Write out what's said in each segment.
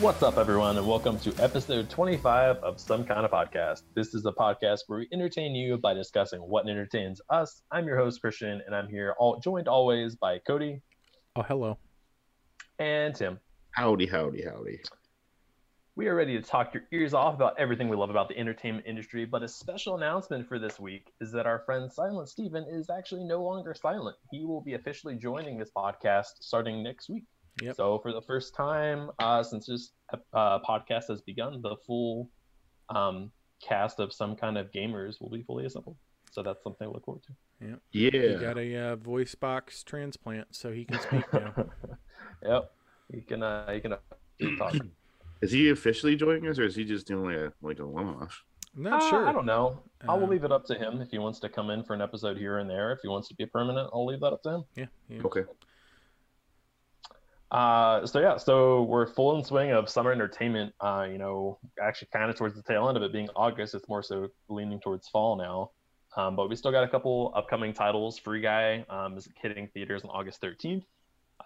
What's up, everyone, and welcome to episode 25 of Some Kind of Podcast. This is a podcast where we entertain you by discussing what entertains us. I'm your host, Christian, and I'm here all joined always by Cody Oh, hello. and Tim. Howdy, howdy, howdy. We are ready to talk your ears off about everything we love about the entertainment industry, but a special announcement for this week is that our friend Silent Steven is actually no longer silent. He will be officially joining this podcast starting next week. Yep. So, for the first time uh, since this uh, podcast has begun, the full um, cast of some kind of gamers will be fully assembled. So, that's something to look forward to. He Yeah. He got a uh, voice box transplant, so he can speak now. yep. He can, uh, you can uh, keep talking. Is he officially joining us, or is he just doing like a like a one-off? I'm not Uh, sure. I don't know. I will Um, leave it up to him if he wants to come in for an episode here and there. If he wants to be permanent, I'll leave that up to him. Yeah, yeah. Okay. Uh, so yeah, so we're full in swing of summer entertainment. Uh, you know, actually kind of towards the tail end of it being August. It's more so leaning towards fall now. Um, but we still got a couple upcoming titles. Free Guy um, is hitting theaters on August 13th.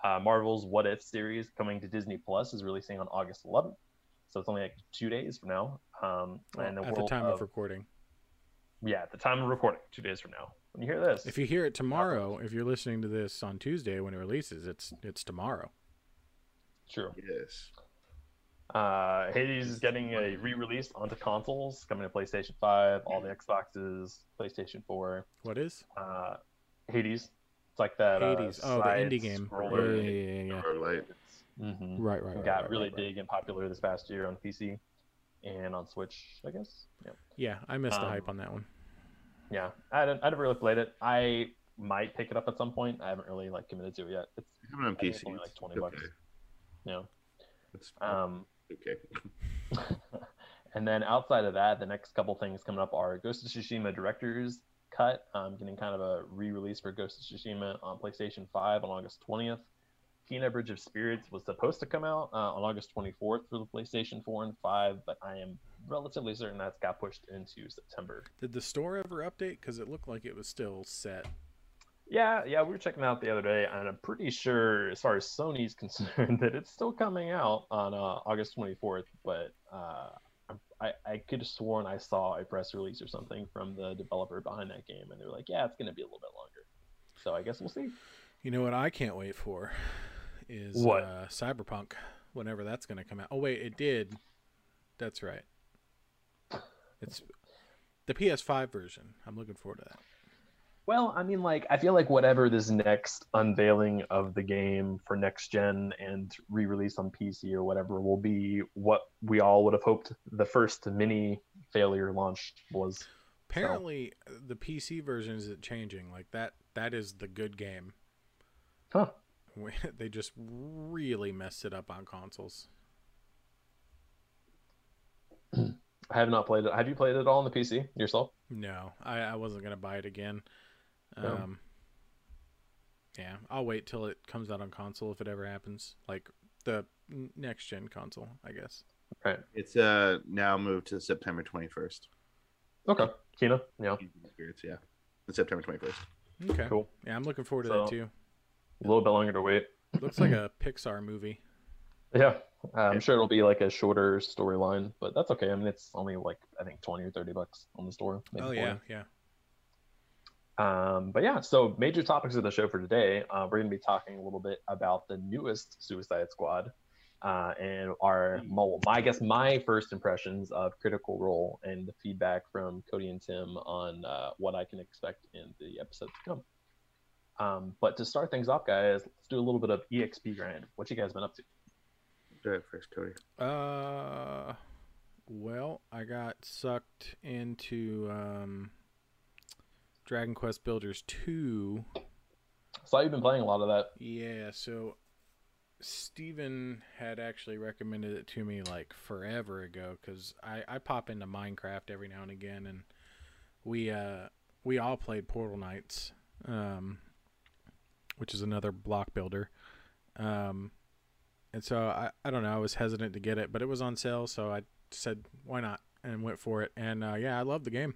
Uh, Marvel's What If series coming to Disney Plus is releasing on August 11th. So it's only like two days from now. Um, Well, and the at the time of, of recording. yeah, at the time of recording, two days from now. When you hear this, If you hear it tomorrow, if you're listening to this on Tuesday when it releases, it's it's tomorrow. True. Yes. Uh, Hades is getting a re-release onto consoles, coming to PlayStation 5, all the Xboxes, PlayStation 4. What is Uh, Hades, it's like that. uh, Hades? oh, the indie game. Yeah, side-scroller. yeah, yeah, yeah. Or like Mhm. Right, right, right. Got right, really right, right. big and popular this past year on PC and on Switch, I guess. Yeah, Yeah, I missed the Um, hype on that one. yeah. I haven't, I haven't really played it. I might pick it up at some point. I haven't really like committed to it yet. It's I have it on I think it's PC. only like 20 okay. bucks. You know. That's Um, okay. and then outside of that, the next couple things coming up are Ghost of Tsushima Director's Cut, um, getting kind of a re-release for Ghost of Tsushima on PlayStation 5 on August 20th. Kena Bridge of Spirits was supposed to come out uh, on August 24th for the PlayStation 4 and 5, but I am relatively certain that's got pushed into September. Did the store ever update? Because it looked like it was still set. Yeah, yeah, we were checking out the other day, and I'm pretty sure, as far as Sony's concerned, that it's still coming out on uh, August 24th. But uh, I, I could have sworn I saw a press release or something from the developer behind that game, and they were like, "Yeah, it's going to be a little bit longer." So I guess we'll see. You know what I can't wait for is What? Uh, Cyberpunk, whenever that's going to come out. Oh wait, it did. That's right. It's the PS5 version. I'm looking forward to that. Well, I mean, like, I feel like whatever this next unveiling of the game for next gen and re-release on PC or whatever will be what we all would have hoped the first mini failure launch was. Apparently, the PC version isn't changing. Like that. That is the good game. Huh. They just really messed it up on consoles. I have not played it. Have you played it all on the PC yourself? No, I, I wasn't gonna buy it again. No. Um, yeah, I'll wait till it comes out on console if it ever happens. Like the next gen console, I guess. Right. It's uh now moved to September twenty first. Okay. Kena. Yeah. Spirits, yeah. It's September twenty first. Okay. Cool. Yeah, I'm looking forward to So- that too. A little bit longer to wait. Looks like a Pixar movie. Yeah. I'm sure it'll be like a shorter storyline, but that's okay. I mean, it's only like I think 20 or 30 bucks on the store. Oh 40. yeah, yeah. Um, but yeah, so major topics of the show for today. Uh, we're going to be talking a little bit about the newest Suicide Squad, uh, and our well, my I guess my first impressions of Critical Role and the feedback from Cody and Tim on uh, what I can expect in the episode to come. Um, but to start things off, guys, let's do a little bit of EXP grind. What you guys been up to? Do it first, Cody. Uh, well, I got sucked into um, Dragon Quest Builders two. So you've been playing a lot of that. Yeah, so Steven had actually recommended it to me like forever ago because I, I pop into Minecraft every now and again, and we uh we all played Portal Knights, um, which is another block builder, um, and so I I don't know I was hesitant to get it, but it was on sale, so I said why not and went for it, and uh, yeah I love the game.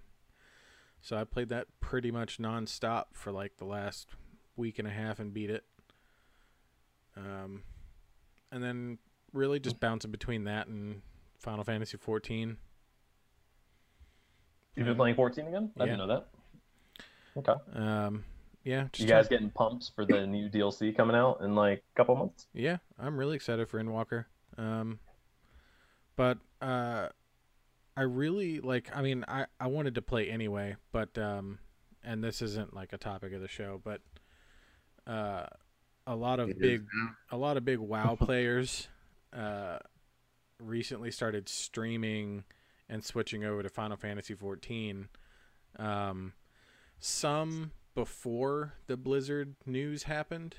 So I played that pretty much nonstop for like the last week and a half and beat it. Um, and then really just bouncing between that and Final Fantasy 14. You've been playing 14 again? I didn't know that. Okay. Um, yeah, just You guys getting pumped for the new DLC coming out in like a couple months? Yeah, I'm really excited for Endwalker. Um, but uh, I really like. I mean, I I wanted to play anyway, but um, and this isn't like a topic of the show, but uh, a lot of It is big a lot of big WoW players uh, recently started streaming and switching over to Final Fantasy 14. Um, some before the Blizzard news happened.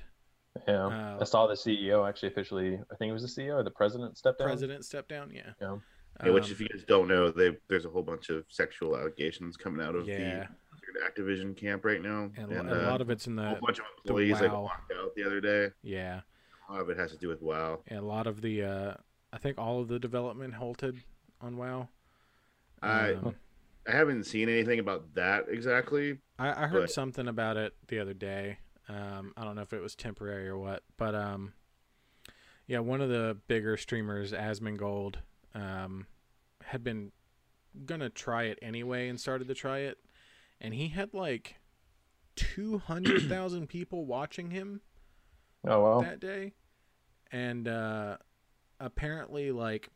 Yeah. Uh, I saw the CEO actually officially, I think it was the CEO or the president stepped down. President stepped down. Yeah. Yeah. Yeah, which, Um, if you guys don't know, they there's a whole bunch of sexual allegations coming out of Yeah. the Activision camp right now, and, and, a uh, lot of it's in a whole the bunch of the employees like WoW. walked out the other day. yeah, A lot of it has to do with WoW. and a lot of the uh, I think all of the development halted on WoW. I Um, I haven't seen anything about that exactly. I, I heard But- something about it the other day. Um, I don't know if it was temporary or what, but um, yeah, one of the bigger streamers, Asmongold, um, had been gonna try it anyway and started to try it, and he had like two hundred thousand people watching him Oh well. that day, and uh, apparently like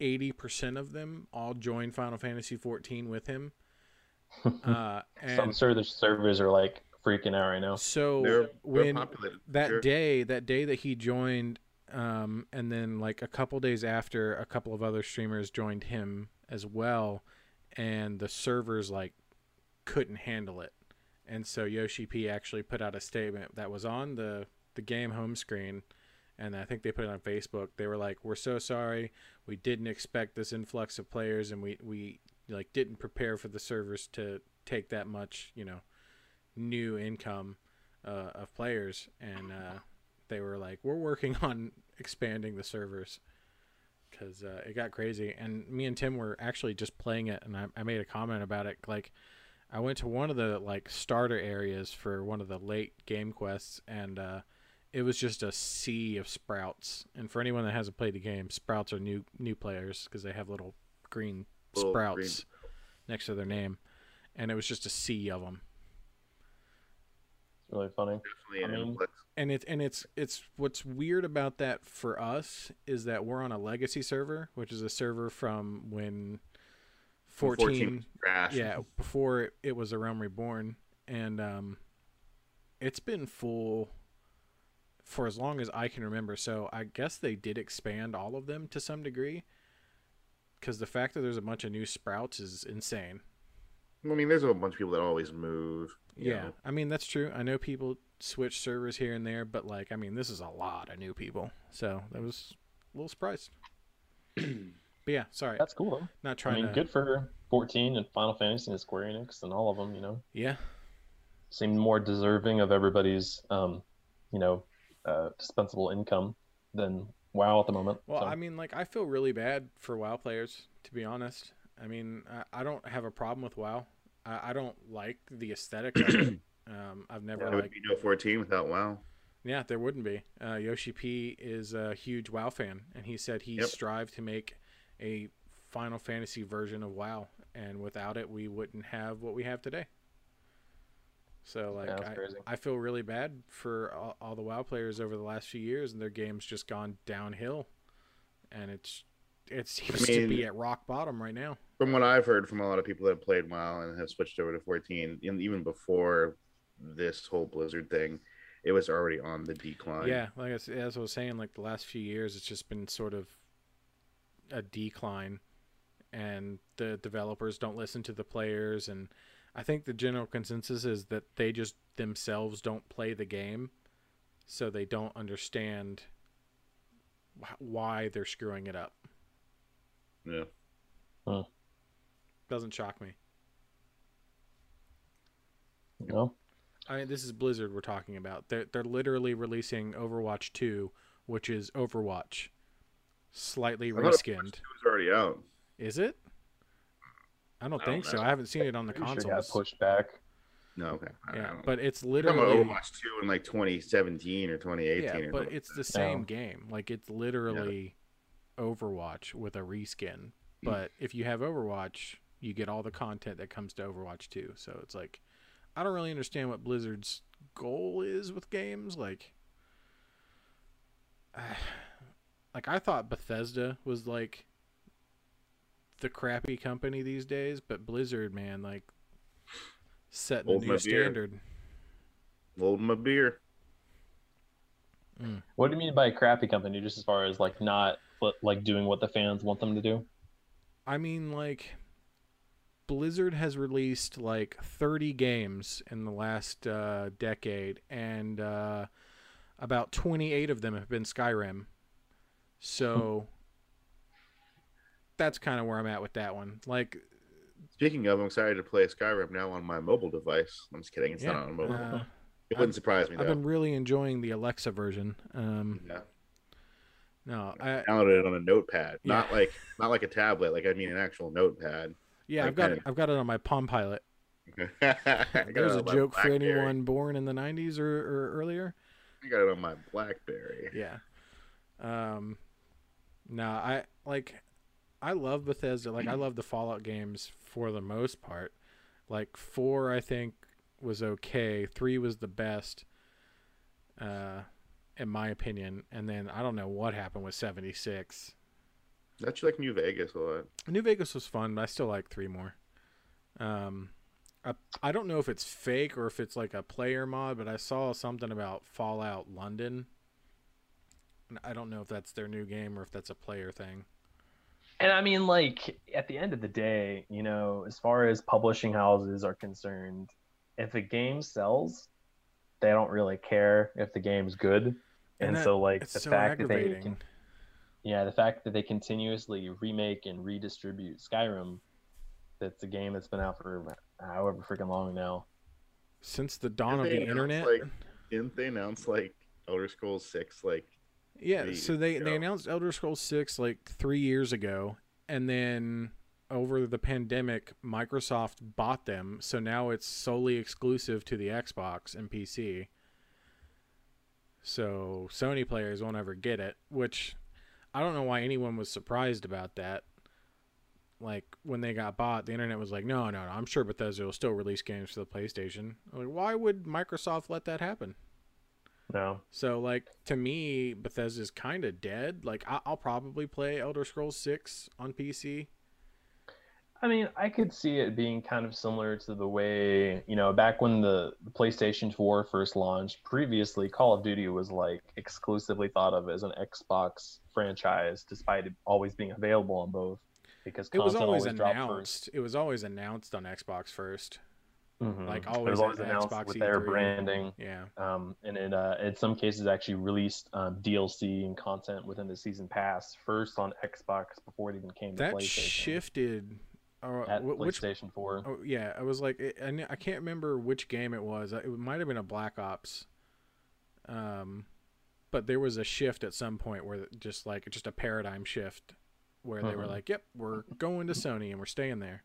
eighty percent of them all joined Final Fantasy fourteen with him. Uh, so I'm and sure the servers are like freaking out right now. so They're, they're when populated. that sure. day, that day that he joined, um, and then like a couple days after, a couple of other streamers joined him as well, and the servers like couldn't handle it, and so Yoshi P actually put out a statement that was on the the game home screen, and I think they put it on Facebook. They were like, "We're so sorry. We didn't expect this influx of players, and we we like didn't prepare for the servers to take that much, you know, new income uh, of players." And uh, they were like, "We're working on expanding the servers." Because uh, it got crazy, and me and Tim were actually just playing it, and I, I made a comment about it. Like, I went to one of the like starter areas for one of the late game quests, and uh, it was just a sea of sprouts. And for anyone that hasn't played the game, sprouts are new new players because they have little green Little sprouts green- next to their name, and it was just a sea of them. It's really funny. Definitely an I mean- And it's and it's it's what's weird about that for us is that we're on a legacy server, which is a server from when 14, was trash. yeah before it, it was a realm reborn and um it's been full for as long as i can remember so i guess they did expand all of them to some degree because the fact that there's a bunch of new sprouts is insane I mean, there's a bunch of people that always move. yeah know. i mean that's true i know people switch servers here and there but like i mean this is a lot of new people so that was a little surprised but yeah sorry That's cool though. not I mean, to good for 14 and Final Fantasy and Square Enix and all of them. You know, yeah seem more deserving of everybody's, um, you know, uh, dispensable income than WoW at the moment. Well, so. I mean, like I feel really bad for WoW players, to be honest. I mean, I, I don't have a problem with WoW. I, I don't like the aesthetic of it. Um, I've never There would like. be no 14 without WoW. Yeah, there wouldn't be. Uh, Yoshi P is a huge WoW fan, and he said he Yep. strived to make a Final Fantasy version of WoW, and without it, we wouldn't have what we have today. So, like, Yeah, I. I feel really bad for all, all the WoW players over the last few years, and their game's just gone downhill, and it's it seems to be at rock bottom right now. From what I've heard from a lot of people that have played WoW and have switched over to 14, and even before this whole Blizzard thing, it was already on the decline. Yeah, like I as I was saying, like the last few years, it's just been sort of a decline, and the developers don't listen to the players, and I think the general consensus is that they just themselves don't play the game, so they don't understand why they're screwing it up. Yeah. Doesn't shock me. you know, I mean, this is Blizzard we're talking about. They're they're literally releasing Overwatch 2, which is Overwatch, slightly I thought Overwatch 2 reskinned. was already out. Is it? I don't I think don't so. know. I haven't seen it on the console. sure got pushed back. No, okay. Yeah, don't- but it's You're about literally Overwatch 2 in like 2017 or 2018. yeah, but something. it's the same game. Like it's literally Overwatch with a reskin. Mm. But if you have Overwatch, you get all the content that comes to Overwatch too. So it's like I don't really understand what Blizzard's goal is with games like like I thought Bethesda was like the crappy company these days, but Blizzard, man, like setting Hold a new beer. standard. Holding my beer. Mm. What do you mean by a crappy company? Just as far as like not like doing what the fans want them to do? I mean, like, Blizzard has released like 30 games in the last uh, decade, and uh, about 28 of them have been Skyrim. So that's kind of where I'm at with that one. Like, Speaking of, I'm excited to play Skyrim now on my mobile device. I'm just kidding. It's yeah, not on a mobile. uh, it wouldn't surprise me I've though. been really enjoying the Alexa version. Um, Yeah. No, I Downloaded it on a notepad, Yeah. not like not like a tablet. Like I mean, an actual notepad. yeah, I I've got kinda- I've got it on my Palm Pilot. I got There's a joke for anyone born in the 90s or, or earlier. I got it on my BlackBerry. Yeah. Um no, I like I love Bethesda. Like I love the Fallout games for the most part. Like 4 I think was okay. 3 was the best uh in my opinion. And then I don't know what happened with 76. That's like New Vegas a lot. New Vegas was fun, but I still like 3 more. Um I, I don't know if it's fake or if it's like a player mod, but I saw something about Fallout London. And I don't know if that's their new game or if that's a player thing. And I mean, like at the end of the day, you know, as far as publishing houses are concerned, if a game sells, they don't really care if the game's good. And And, that- so, like the so fact that they can, yeah, the fact that they continuously remake and redistribute Skyrim, that's a game that's been out for however freaking long now. Since the dawn of Didn't the internet. Like, didn't they announce like Elder Scrolls Six? Like, yeah, so they, years they announced Elder Scrolls 6 like three years ago. And then over the pandemic, Microsoft bought them. So now it's solely exclusive to the Xbox and PC. So Sony players won't ever get it, which I don't know why anyone was surprised about that. Like when they got bought, the internet was like, "No, no, no! I'm sure Bethesda will still release games for the PlayStation." I'm like, why would Microsoft let that happen? No, So like to me, Bethesda's kind of dead. Like I- I'll probably play Elder Scrolls Six on PC. I mean, I could see it being kind of similar to the way, you know, back when the, the PlayStation 4 first launched, previously Call of Duty was like exclusively thought of as an Xbox franchise, despite it always being available on both. Because It was content always announced. It was always announced on Xbox first. Mhm. Like always, always announced Xbox with their E3. branding, Yeah, um, and it uh, in some cases actually released um, DLC and content within the season pass first on Xbox before it even came to PlayStation. that shifted. Uh, at which? PlayStation 4. Oh yeah, I was like, I, I can't remember which game it was. It might have been a Black Ops. Um, but there was a shift at some point where just like just a paradigm shift, where they were Mhm. like, "Yep, we're going to Sony and we're staying there."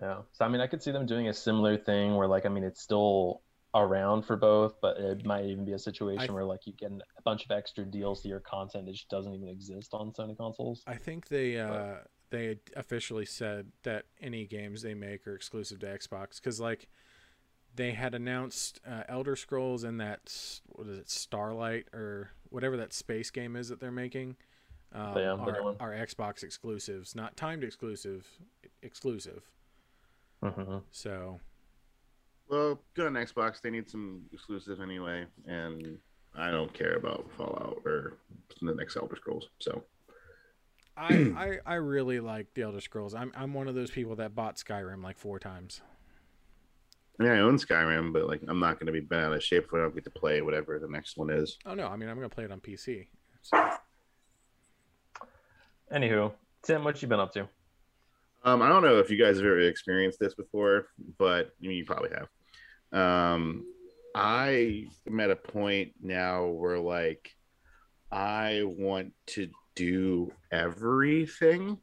Yeah. So I mean, I could see them doing a similar thing where, like, I mean, it's still around for both, but it might even be a situation I- where, like, you get a bunch of extra DLC or content that just doesn't even exist on Sony consoles. I think they uh, they officially said that any games they make are exclusive to Xbox because like they had announced uh, Elder Scrolls and that s- what is it Starlight or whatever that space game is that they're making um, Yeah, are, one. are Xbox exclusives, not timed exclusive, exclusive. hmm So well, good on Xbox. They need some exclusive anyway, and I don't care about Fallout or the next Elder Scrolls. So I, I I really like the Elder Scrolls. I'm I'm one of those people that bought Skyrim like four times. I mean, I own Skyrim, but like, I'm not going to be bent out of shape if I don't get to play whatever the next one is. Oh no, I mean I'm gonna play it on PC. So, Anywho, Tim, what you been up to? Um, I don't know if you guys have ever experienced this before, but I mean, you probably have. Um, I am at a point now where like I want to do everything.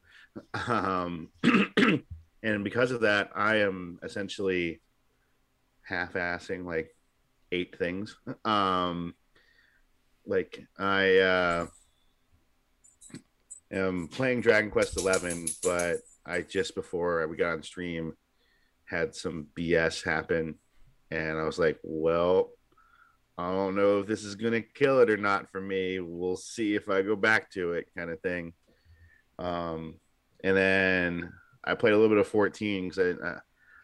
Um, and because of that, I am essentially half-assing like eight things. Um, like I uh am playing Dragon Quest Eleven, but I just before we got on stream had some BS happen, and I was like, well. I don't know if this is gonna kill it or not for me. We'll see if I go back to it, kind of thing. Um, and then I played a little bit of 14 because I,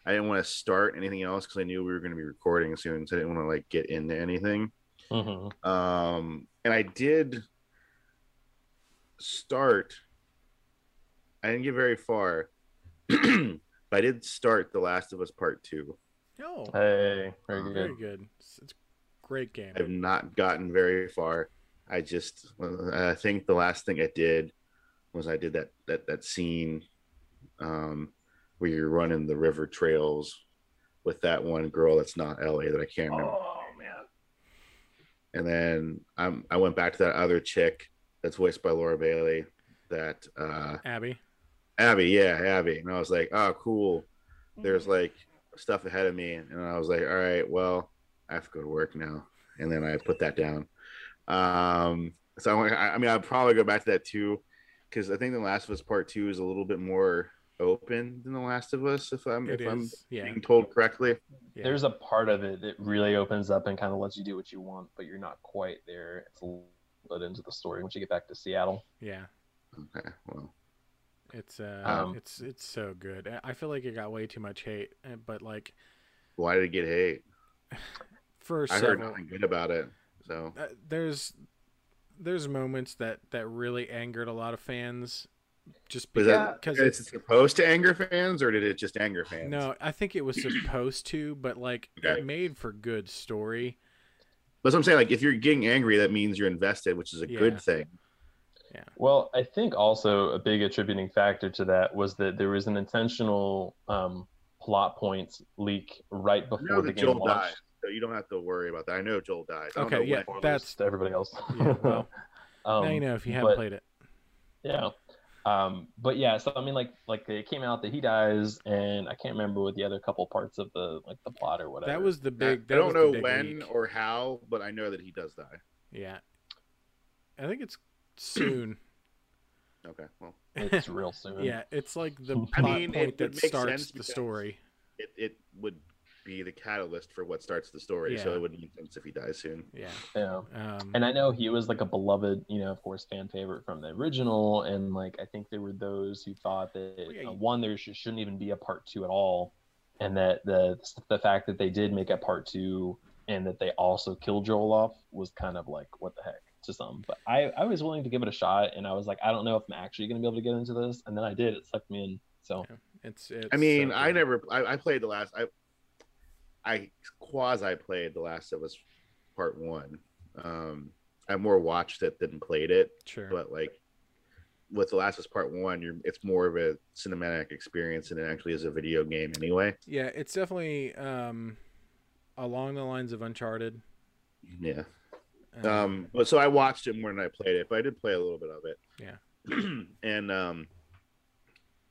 I didn't want to start anything else because I knew we were going to be recording soon, so I didn't want to like get into anything. Mhm. Um, and I did start. I didn't get very far, but I did start The Last of Us Part Two. No, Hey, very Oh, good. very good. It's, it's a great game. I've not gotten very far. I just, I think the last thing I did was I did that that that scene um, where you're running the river trails with that one girl that's not Ellie that I can't remember. Oh man. And then I'm I went back to that other chick that's voiced by Laura Bailey, that uh, Abby. Abby, yeah, Abby, and I was like, oh, cool. There's like stuff ahead of me, and I was like, all right, well, I have to go to work now, and then I put that down. Um, so I, I mean, I'll probably go back to that too, because I think The Last of Us Part Two is a little bit more open than The Last of Us, if I'm It if I'm is, yeah. being told correctly. yeah. There's a part of it that really opens up and kind of lets you do what you want, but you're not quite there. It's a little bit into the story once you get back to Seattle. yeah. Okay, well, It's uh, Um, it's it's so good. I- I feel like it got way too much hate, uh, but like why did it get hate? for I heard nothing good about it. So uh, there's there's moments that that really angered a lot of fans, just because because is it's supposed to anger fans, or did it just anger fans? no, I think it was supposed to, but like Okay. it made for good story. That's what I'm saying. Like, if you're getting angry, that means you're invested, which is a Yeah. good thing. Yeah. Well, I think also a big attributing factor to that was that there was an intentional um, plot points leak right before the that game Joel launched. died, so you don't have to worry about that. I know Joel died. Okay, know yeah, that's- to everybody else. Yeah, well, um, now you know if you haven't but- played it. Yeah. Um, but yeah, so I mean, like, like it came out that he dies, and I can't remember what the other couple parts of the like the plot or whatever. That was the I, big. I don't know when leak. or how, but I know that he does die. Yeah, I think it's soon. Okay, well, it's real soon. yeah, it's like the plot I mean, it point that make starts sense the story. it, it would be the catalyst for what starts the story, so it wouldn't make sense if he dies soon. Yeah. Yeah. Um, And I know he was like a beloved, you know, of course, fan favorite from the original, and like I think there were those who thought that yeah, uh, you- one there sh- shouldn't even be a part two at all, and that the the fact that they did make a part two and that they also killed Joel off was kind of like what the heck to some. But I I was willing to give it a shot, and I was like, I don't know if I'm actually gonna be able to get into this, and then I did. It sucked me in. So it's, it's. I mean, so I never, I, I played the last, I, I quasi played the Last of Us Part One. Um, I more watched it than played it, Sure. but like with the Last of Us Part One, you're it's more of a cinematic experience than it actually is a video game anyway. yeah, it's definitely um, along the lines of Uncharted. Yeah. Um, Um, but so I watched it more than I played it, but I did play a little bit of it. Yeah. and um,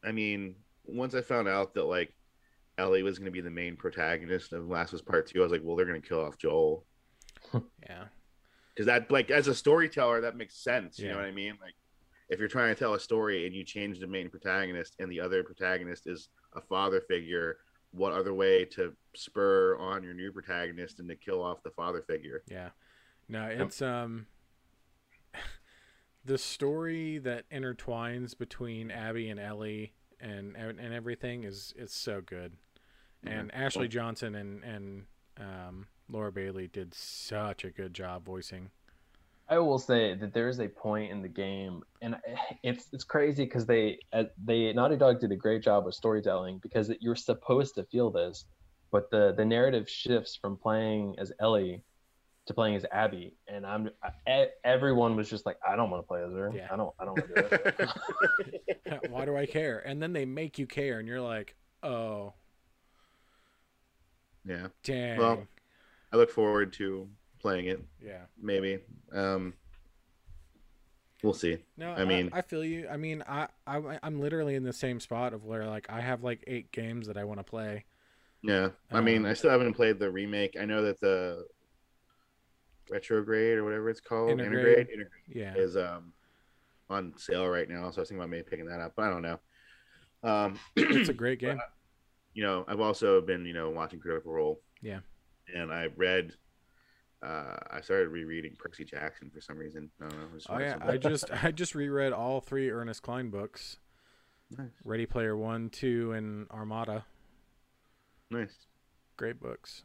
I mean, once I found out that like Ellie was going to be the main protagonist of Last of Us Part Two, I was like, well, they're going to kill off Joel yeah. because that like as a storyteller that makes sense. You Yeah. know what I mean? Like if you're trying to tell a story and you change the main protagonist and the other protagonist is a father figure. What other way to spur on your new protagonist and to kill off the father figure? Yeah. No, it's um the story that intertwines between Abby and Ellie and and everything is is so good. And Ashley Johnson and and um, Laura Bailey did such a good job voicing. I will say that there is a point in the game, and it's it's crazy because they uh, they Naughty Dog did a great job with storytelling because you're supposed to feel this, but the the narrative shifts from playing as Ellie to playing as Abby, and I'm I, everyone was just like, I don't want to play as her. Yeah. I don't I don't want to do it. Why do I care? And then they make you care, and you're like, oh, Yeah. dang. Well- I look forward to playing it. yeah. Maybe. Um, we'll see. No, I I mean- mean, I, feel you. I mean, I, I, I'm literally in the same spot of where like I have like eight games that I want to play. Yeah. I mean, Um, I still haven't played the remake. I know that the retrograde or whatever it's called, Intergrade. integrate, Yeah, is um on sale right now, so I was thinking about maybe picking that up. But I don't know. Um, It's a great game. You know, I've also been you know watching Critical Role. Yeah. And I read. Uh, I started rereading Percy Jackson for some reason. I don't know. just Oh yeah, I just I just reread all three Ernest Cline books: nice, Ready Player One, Two, and Armada. nice. Great books.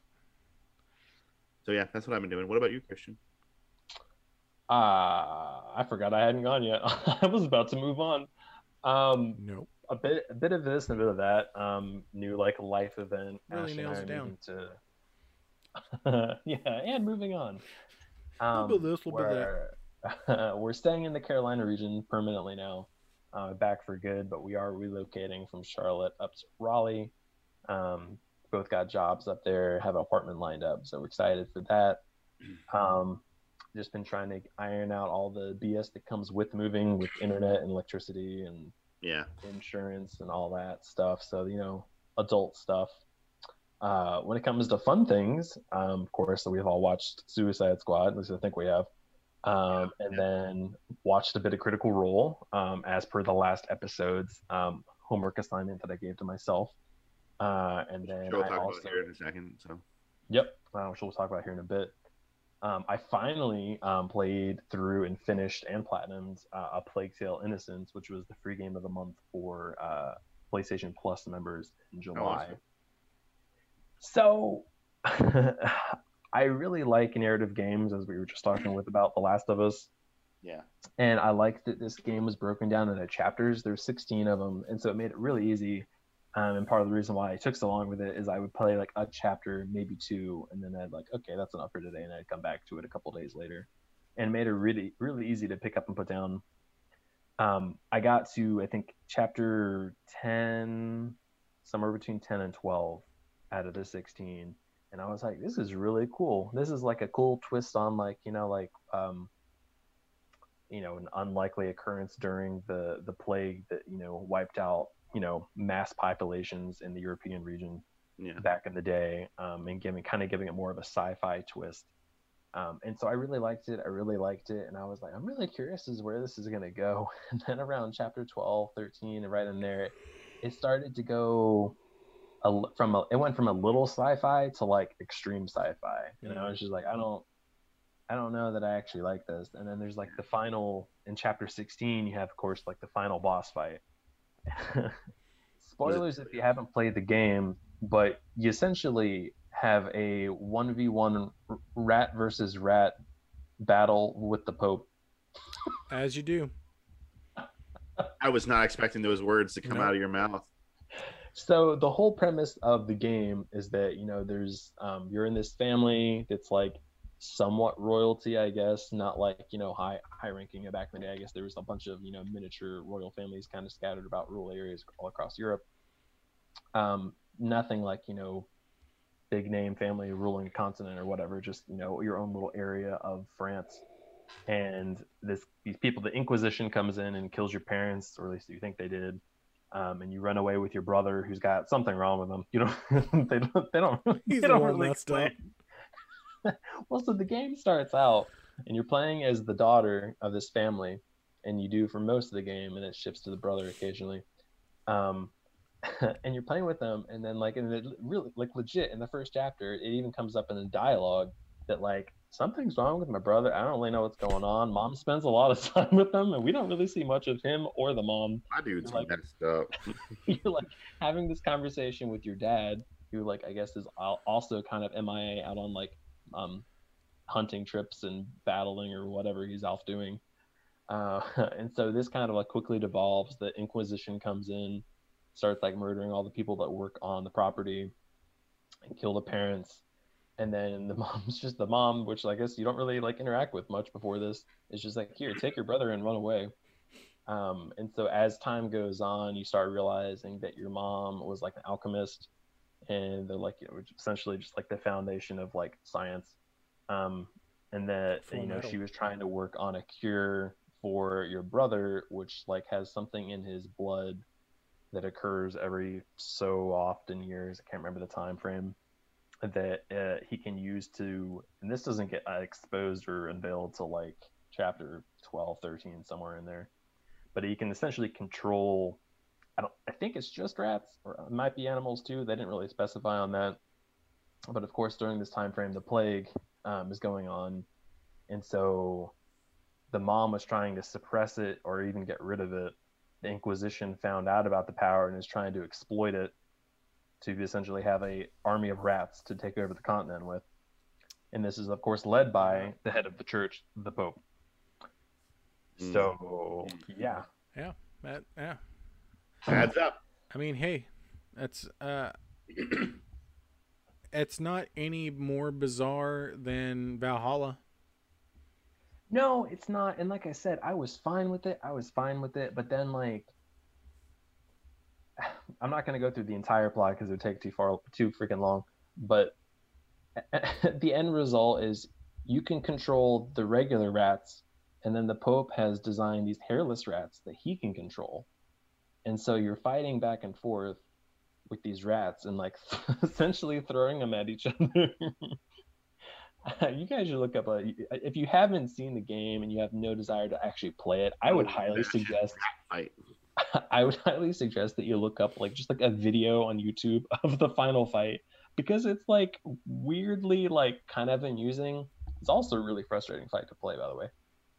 So yeah, that's what I've been doing. What about you, Christian? Uh, I forgot I hadn't gone yet. I was about to move on. Um, Nope. A bit, a bit of this and a bit of that. Um, new like life event. Really Ash nails it down. To... yeah, and moving on. Um, Little bit of this, little bit we're, we're staying in the Carolina region permanently now. Uh, back for good, but we are relocating from Charlotte up to Raleigh. Um, both got jobs up there, have an apartment lined up, so we're excited for that. Um, just been trying to iron out all the BS that comes with moving, with internet and electricity and Yeah, insurance and all that stuff. So you know, adult stuff. Uh, when it comes to fun things, um, of course, we've all watched Suicide Squad. At least I think we have. Um, and yeah. then watched a bit of Critical Role, um, as per the last episode's um, homework assignment that I gave to myself. Uh, and then sure we'll I talk also, about here in a second. So Yep, uh, which we'll talk about here in a bit. Um, I finally um, played through and finished and platinumed uh, a Plague Tale Innocence, which was the free game of the month for uh, PlayStation Plus members in July. So, I really like narrative games, as we were just talking with about The Last of Us yeah, and I liked that this game was broken down into chapters. There's 16 of them, and so it made it really easy. Um, and part of the reason why I took so long with it is I would play like a chapter, maybe two, and then I'd like, okay, that's enough for today, and I'd come back to it a couple days later, and made it really, really easy to pick up and put down. Um, I got to I think chapter 10, somewhere between 10 and 12, out of the 16, and I was like, this is really cool. This is like a cool twist on like you know like um, you know an unlikely occurrence during the the plague that you know wiped out you know mass populations in the European region yeah. back in the day, um, and giving kind of giving it more of a sci-fi twist. Um, and so I really liked it. I really liked it, and I was like, I'm really curious as where this is gonna go. And then around chapter 12, 13, and right in there, it started to go a, from a, it went from a little sci-fi to like extreme sci-fi. You know, it's just like I don't I don't know that I actually like this. And then there's like the final in chapter 16, you have of course like the final boss fight. Spoilers if you haven't played the game, but you essentially have a 1v1 rat versus rat battle with the Pope. As you do. I was not expecting those words to come No. out of your mouth. So the whole premise of the game is that you know there's um, you're in this family that's like somewhat royalty, I guess, not like you know high high ranking. Back in the day, I guess there was a bunch of you know miniature royal families kind of scattered about rural areas all across Europe. Um, nothing like you know big name family ruling a continent or whatever, just you know your own little area of France. And this these people, the Inquisition comes in and kills your parents, or at least you think they did um, and you run away with your brother who's got something wrong with him. You don't, they don't, they don't, He's they don't really messed up. well, so the game starts out, and you're playing as the daughter of this family, and you do for most of the game, and it shifts to the brother occasionally. Um, and you're playing with them, and then like, in the really, like, legit in the first chapter, it even comes up in the dialogue that like something's wrong with my brother. I don't really know what's going on. Mom spends a lot of time with them, and we don't really see much of him or the mom My dude's Like- messed up. you're like having this conversation with your dad who like i guess is also kind of mia out on like um hunting trips and battling or whatever he's off doing. Uh and so this kind of like quickly devolves. The inquisition comes in starts like murdering all the people that work on the property and kill the parents. And then the mom's just the mom which i guess you don't really like interact with much before this. It's just like here take your brother and run away. Um, and so as time goes on, you start realizing that your mom was like an alchemist, and they're like you know, essentially just like the foundation of like science. Um, and that Full you know metal. she was trying to work on a cure for your brother, which like has something in his blood that occurs every so often years. I can't remember the time frame that uh, he can use to, and this doesn't get uh, exposed or unveiled till like chapter 12, 13, somewhere in there but he can essentially control. I don't. I think it's just rats, or it might be animals too. They didn't really specify on that. But of course, during this time frame, the plague um, is going on, and so the mom was trying to suppress it or even get rid of it. The Inquisition found out about the power and is trying to exploit it to essentially have a army of rats to take over the continent with. And this is, of course, led by the head of the church, the Pope. Mm. So, yeah. Yeah, that yeah. Adds up. I mean, hey, that's uh, it's not any more bizarre than Valhalla. No, it's not. And like I said, I was fine with it. I was fine with it. But then, like, I'm not going to go through the entire plot because it would take too far, too freaking long. But the end result is you can control the regular rats, and then the Pope has designed these hairless rats that he can control. And so you're fighting back and forth with these rats and like essentially throwing them at each other. you guys should look up a, if you haven't seen the game and you have no desire to actually play it, I would highly suggest Fight. I would highly suggest that you look up like just like a video on YouTube of the final fight because it's like weirdly like kind of amusing. It's also a really frustrating fight to play, by the way.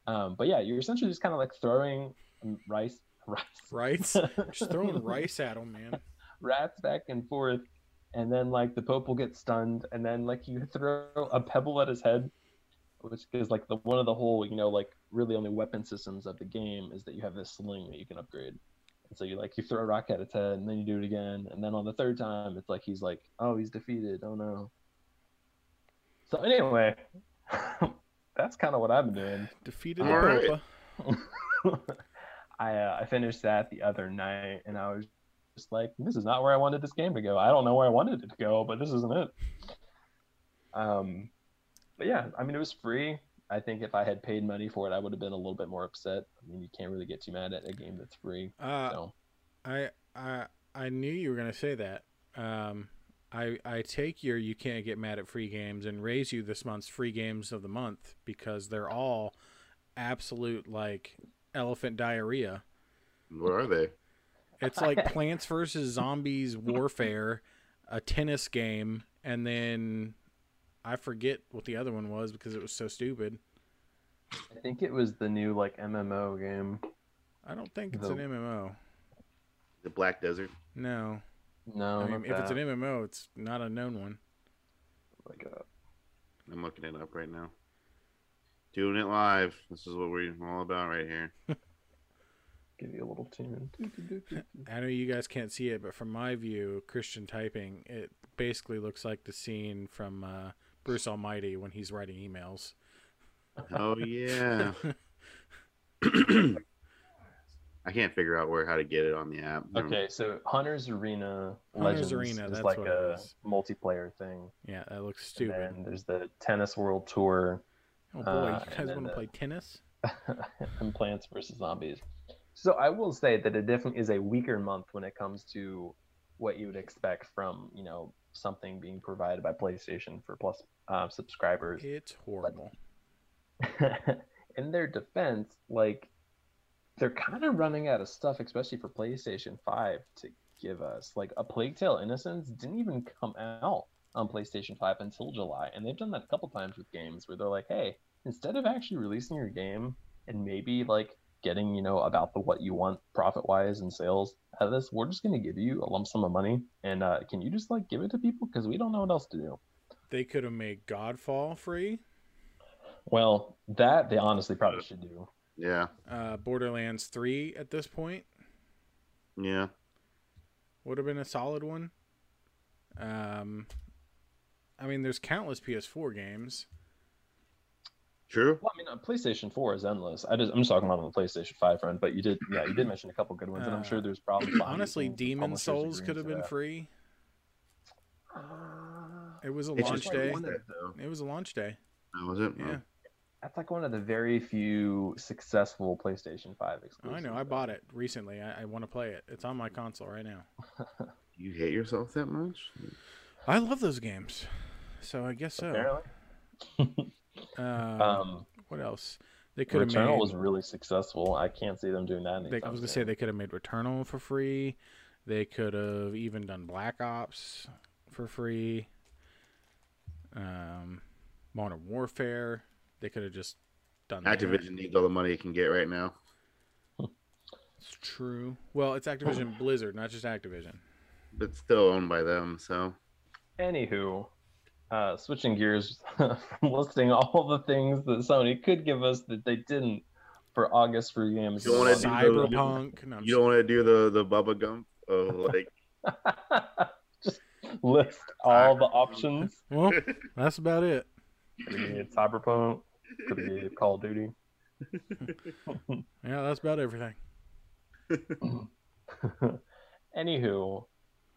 Um, but yeah, you're essentially just kind of like throwing rice, rice, Rice, just throwing rice at him, man. rats back and forth, and then like the Pope will get stunned, and then like you throw a pebble at his head, which is like the one of the whole you know like really only weapon systems of the game is that you have this sling that you can upgrade. And so you like you throw a rock at its head, and then you do it again, and then on the third time, it's like he's like, oh, he's defeated. Oh no. So anyway, that's kind of what I've been doing. Defeated the All right. I uh, I finished that the other night, and I was just like, this is not where I wanted this game to go. I don't know where I wanted it to go, but this isn't it. Um, but yeah, I mean, it was free. I think if I had paid money for it, I would have been a little bit more upset. I mean, you can't really get too mad at a game that's free. Uh, So I I I knew you were gonna say that. Um, I I take your you can't get mad at free games and raise you this month's free games of the month because they're all absolute like elephant diarrhea. What are they? It's like Plants vs Zombies Warfare, a tennis game, and then I forget what the other one was because it was so stupid. I think it was the new like MMO game. I don't think it's an MMO. The Black Desert. No, No, I mean not if it's an. MMO, it's not a known one. like uh, I'm looking it up right now. Doing it live. This is what we're all about right here. give you a little tune. I know you guys can't see it, but from my view, Christian typing, it basically looks like the scene from uh, Bruce Almighty when he's writing emails. Oh yeah. I can't figure out where how to get it on the app. Okay, so Hunter's Arena Hunter's Legends Arena, is that's like a was. multiplayer thing. Yeah, that looks And stupid. then there's the Tennis World Tour oh boy, uh, you guys want to play tennis? and Plants vs Zombies. So I will say that it definitely is a weaker month when it comes to what you would expect from you know something being provided by PlayStation for Plus uh, subscribers. It's horrible. In their defense, like they're kind of running out of stuff, especially for PlayStation Five, to give us. Like a Plague Tale: Innocence didn't even come out on PlayStation Five until July, and they've done that a couple times with games where they're like, "Hey, instead of actually releasing your game and maybe like getting you know about the what you want profit wise and sales out of this, we're just gonna give you a lump sum of money, and uh, can you just like give it to people because we don't know what else to do." They could have made Godfall free, Well, that they honestly probably should do. Yeah. uh, Borderlands 3 at this point Yeah. would have been a solid one. Um, I mean, there's countless PS4 games. True. Well, I mean, uh, PlayStation 4 is endless. I just, I'm just talking about on the PlayStation 5 front, but you did, yeah, you did mention a couple good ones, and I'm sure Uh, there's probably Honestly, of Demon Souls could have been that. free. Uh, It was a It's launch day. like. It was a launch day. Oh, was it? Yeah. That's like one of the very few successful PlayStation 5 Oh, exclusives. I know. I bought it recently. I, I want to play it. It's on my console right now. You hate yourself that much? I love those games. So I guess so. Apparently. Um, Um, what else? They could have Returnal made. was really successful. I can't see them doing that. They, I was gonna say they could have made Returnal for free. They could have even done Black Ops for free. Um, Modern Warfare. They could have just done that. Activision needs all the money it can get right now. It's true. Well, it's Activision Blizzard, not just Activision. But still owned by them, so Anywho, uh, switching gears from listing all the things that Sony could give us that they didn't for August for games. You don't wanna do the- Cyberpunk. No, you don't want to do the the Bubba Gump of like Just list all the options. well, that's about it. Could be Cyberpunk. Could be Call of Duty. Yeah, that's about everything. Anywho,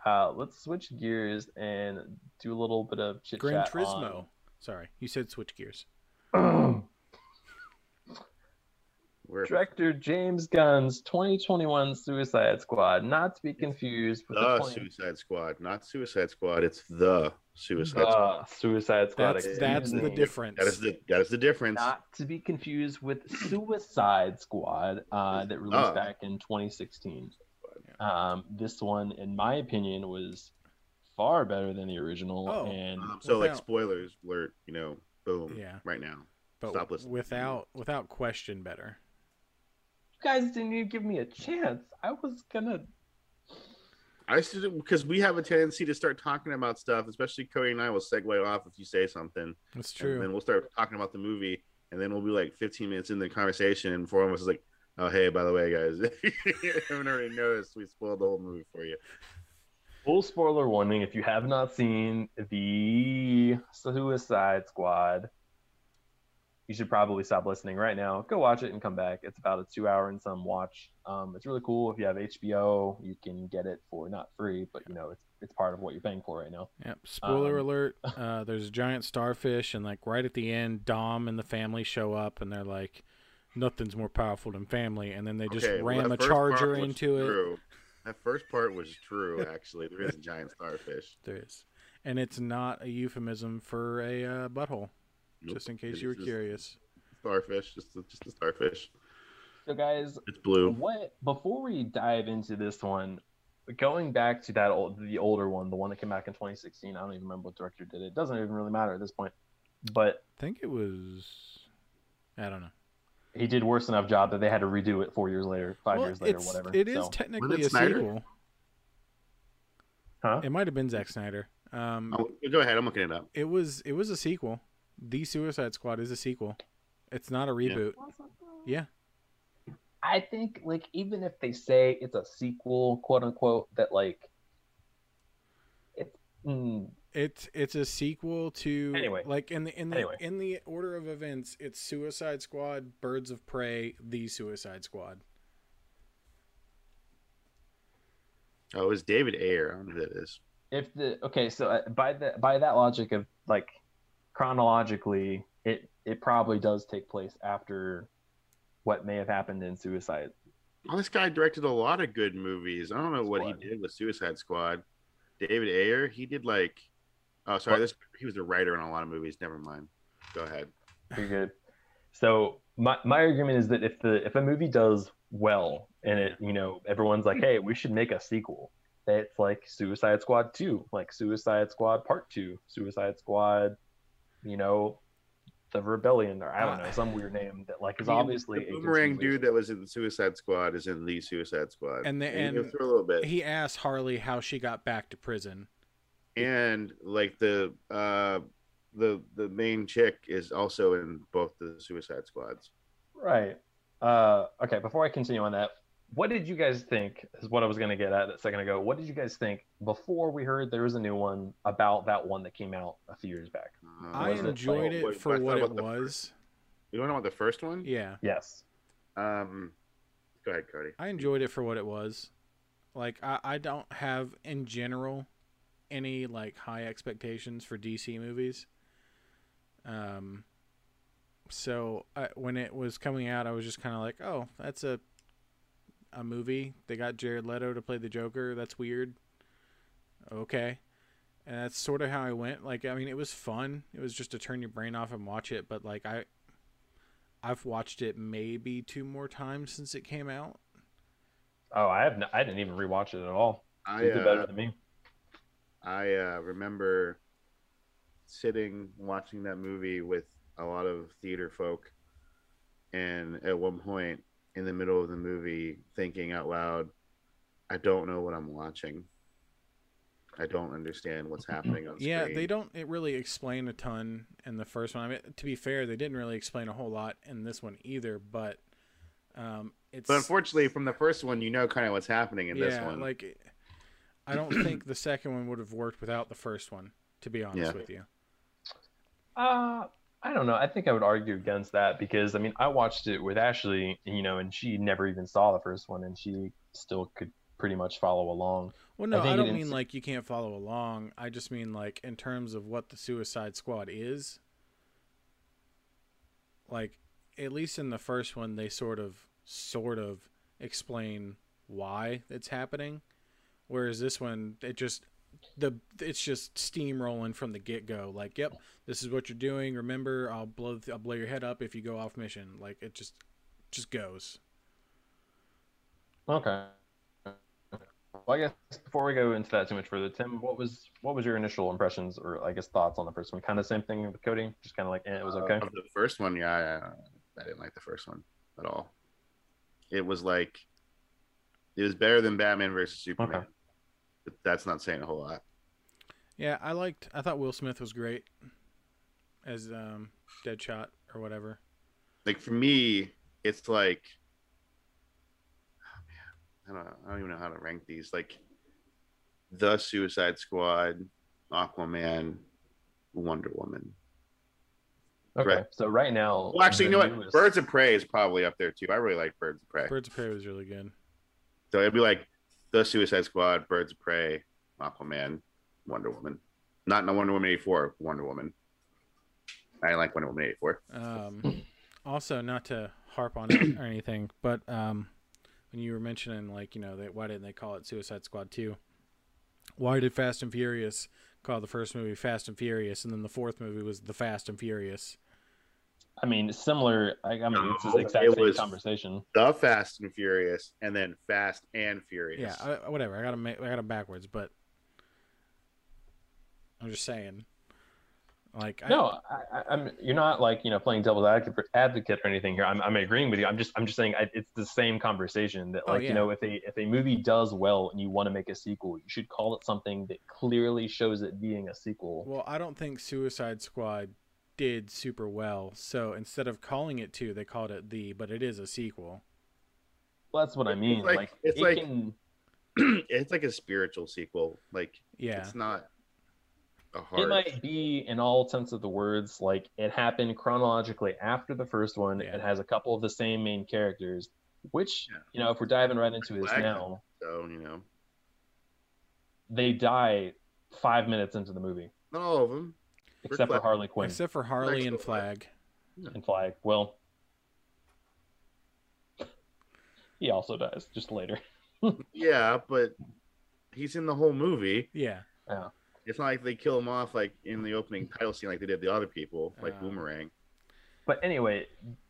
uh, let's switch gears and do a little bit of chit Gran chat. Turismo. Sorry, you said switch gears. Director James Gunn's 2021 Suicide Squad, not to be confused with the the 20 Suicide Squad, not Suicide Squad. It's the Suicide Squad. Suicide Squad. That's that's the difference. That is the that is the difference. Not to be confused with Suicide Squad uh, that released Ah. back in 2016. Um, this one, in my opinion, was far better than the original. Oh. and Um, so like spoilers alert, you know, boom, Yeah. right now. but stop listening. without without question better. you guys didn't even give me a chance. I was gonna. I should because we have a tendency to start talking about stuff, especially Cody and I will segue off if you say something. That's true. And then we'll start talking about the movie, and then we'll be like 15 minutes in the conversation, and four of us is like, "Oh, hey, by the way, guys, if you haven't already noticed, we spoiled the whole movie for you." Full spoiler warning: if you have not seen the Suicide Squad, you should probably stop listening right now. Go watch it and come back. It's about a two-hour and some watch. Um, it's really cool. If you have HBO, you can get it for not free, but you know it's it's part of what you're paying for right now. Yep. Spoiler Um, alert. Uh, there's a giant starfish, and like right at the end, Dom and the family show up, and they're like, "Nothing's more powerful than family," and then they just Okay, well, ram that a first part charger was into it. true. That first part was true. Actually, there is a giant starfish. There is, and it's not a euphemism for a uh, butthole. Nope. Just in case It you were curious. Starfish, just a, just a starfish. So guys, It's blue. what before we dive into this one, going back to that old, the older one, the one that came back in 2016. I don't even remember what director did it. It doesn't even really matter at this point. But I think it was. I don't know. He did worse enough job that they had to redo it four years later, five Well, years later, it's- whatever. It is So, technically it a Snyder? sequel. huh? It might have been Zack Snyder. Um, Oh, go ahead. I'm looking it up. it was it was a sequel. The Suicide Squad is a sequel. It's not a reboot. Yeah. I think like even if they say it's a sequel, quote unquote, that like it's mm, It's it's a sequel to Anyway. like in the in the Anyway. in the order of events, it's Suicide Squad, Birds of Prey, The Suicide Squad. Oh, it's David Ayer. I don't know who that is. if the okay, so uh, by the by that logic of like chronologically, it it probably does take place after what may have happened in Suicide. Oh, this guy directed a lot of good movies. I don't know what he did with Suicide Squad. David Ayer, he did like. Oh, sorry. This he was a writer in a lot of movies. Never mind. Go ahead. Pretty good. So my my argument is that if the if a movie does well and it you know everyone's like hey we should make a sequel it's like Suicide Squad two like Suicide Squad Part two Suicide Squad you know the Rebellion or I don't know some weird name that like is The- obviously the boomerang dude that was in the Suicide Squad is in the Suicide Squad. And the- you and a little bit. He asked Harley how she got back to prison. And like the uh the the main chick is also in both the Suicide Squads. Right. Uh, okay, before I continue on that, what did you guys think? Is what I was going to get at a second ago. What did you guys think before we heard there was a new one about that one that came out a few years back? Uh, I was it enjoyed like- it Wait, I for what it about the was. You want to know about the first one? Yeah. Yes. Um, go ahead, Cody. I enjoyed it for what it was. Like I, I don't have in general any like high expectations for DC movies. Um so I, when it was coming out I was just kind of like, "Oh, that's a a movie. They got Jared Leto to play the Joker. That's weird." Okay. And that's sort of how I went. Like I mean, it was fun. It was just to turn your brain off and watch it, but like I I've watched it maybe two more times since it came out. Oh, I have. n- I didn't even rewatch it at all. I You did better uh, than me. I uh, remember sitting watching that movie with a lot of theater folk, and at one point in the middle of the movie, thinking out loud, "I don't know what I'm watching. I don't understand what's happening on Yeah, screen." they don't it really explain a ton in the first one. I mean, to be fair, they didn't really explain a whole lot in this one either. But um, it's But unfortunately, from the first one, you know kind of what's happening in yeah, this one. like I don't think the second one would have worked without the first one. To be honest Yeah. with you, Uh, I don't know. I think I would argue against that because I mean I watched it with Ashley, you know, and she never even saw the first one, and she still could pretty much follow along. well, no, think I, don't mean like you can't follow along. I just mean like in terms of what the Suicide Squad is. Like, at least in the first one, they sort of, sort of explain why it's happening, whereas this one, it just the it's just steamrolling from the get go. Like, yep, this is what you're doing. Remember, I'll blow I'll blow your head up if you go off mission. Like, it just just goes. Okay. Well, I guess before we go into that too much further, Tim, what was what was your initial impressions or I guess thoughts on the first one? Kind of same thing with Cody, just kind of like eh, it was Uh, okay. of the first one, yeah, I, I didn't like the first one at all. It was like it was better than Batman versus Superman. Okay. But that's not saying a whole lot. Yeah, I liked. I thought Will Smith was great as um, Deadshot or whatever. Like for me, it's like oh, man, I don't I don't even know how to rank these. Like the Suicide Squad, Aquaman, Wonder Woman. Okay, right. so right now, Well, actually, you the know what? Birds of Prey is probably up there too. I really like Birds of Prey. Birds of Prey was really good. So it'd be like the Suicide Squad, Birds of Prey, Aquaman, Wonder Woman. Not no Wonder Woman eighty four, Wonder Woman. I like Wonder Woman eighty four. Um, also, not to harp on it or anything, but um, when you were mentioning like you know they, why didn't they call it Suicide Squad two? Why did Fast and Furious call the first movie Fast and Furious, and then the fourth movie was The Fast and Furious? I mean, similar. I, I mean, it's No, the exact it same was- conversation. The Fast and Furious, and then Fast and Furious. Yeah, I, whatever. I got them. I got them backwards, but I'm just saying. Like, No, I, I, I'm. You're not like you know playing devil's advocate, advocate or anything here. I'm, I'm agreeing with you. I'm just, I'm just saying I, it's the same conversation that Oh, like yeah. you know if a if a movie does well and you want to make a sequel, you should call it something that clearly shows it being a sequel. Well, I don't think Suicide Squad did super well. So instead of calling it two, they called it the, but it is a sequel. Well, that's what I It's mean. like- Like, it's it like- can- it's like a spiritual sequel. Like Yeah. it's not a hard. It might be, in all sense of the words, like it happened chronologically after the first one. Yeah. It has a couple of the same main characters, which Yeah. you know, if we're diving right into this Black. now, so you know, they die five minutes into the movie, not all of them. Except for Harley Quinn Except for Harley and Next one. Flag. and Flag. Well, he also dies just later. Yeah, but he's in the whole movie. Yeah. It's not like they kill him off like in the opening title scene like they did the other people, like Uh, Boomerang. But anyway,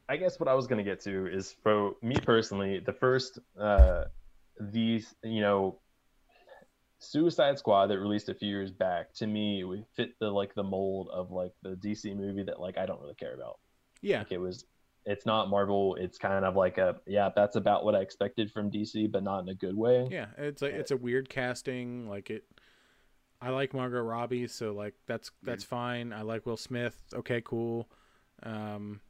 I guess what I was gonna get to is for me personally, the first uh these you know Suicide Squad that released a few years back to me would fit the like the mold of like the DC movie that like I don't really care about. Yeah. Like it was it's not Marvel, it's kind of like a yeah, that's about what I expected from DC, but not in a good way. Yeah. It's a it's a weird casting. Like it. I like Margot Robbie, so like that's that's fine. I like Will Smith. Okay, cool. Um,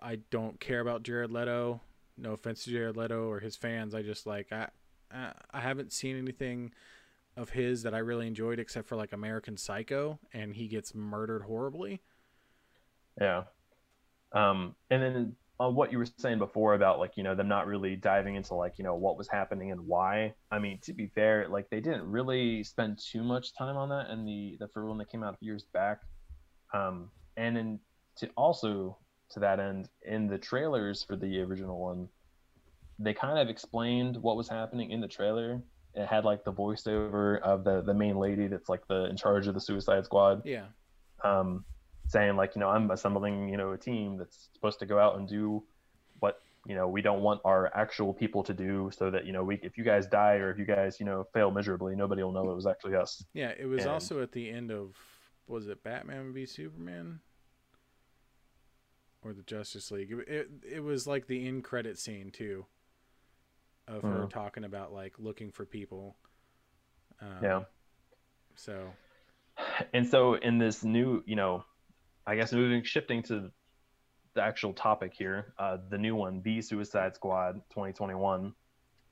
I don't care about Jared Leto. No offense to Jared Leto or his fans. I just like I I, I haven't seen anything of his that I really enjoyed except for like American Psycho, and he gets murdered horribly. Yeah. Um, and then on what you were saying before about like, you know, them not really diving into like, you know, what was happening and why. I mean, to be fair, like they didn't really spend too much time on that in the the first one that came out years back. Um, and then to also to that end, in the trailers for the original one, they kind of explained what was happening in the trailer. It had like the voiceover of the the main lady that's like the in charge of the Suicide Squad Yeah. um, saying like, you know, I'm assembling, you know, a team that's supposed to go out and do what you know we don't want our actual people to do, so that you know we if you guys die or if you guys you know fail miserably, nobody will know it was actually us. Yeah, it was And- also at the end of was it Batman v Superman or the Justice League? It it, it was like the end credit scene too of her Mhm. talking about like looking for people. Um, Yeah. So and so in this new you know i guess moving shifting to the actual topic here uh, the new one the suicide squad 2021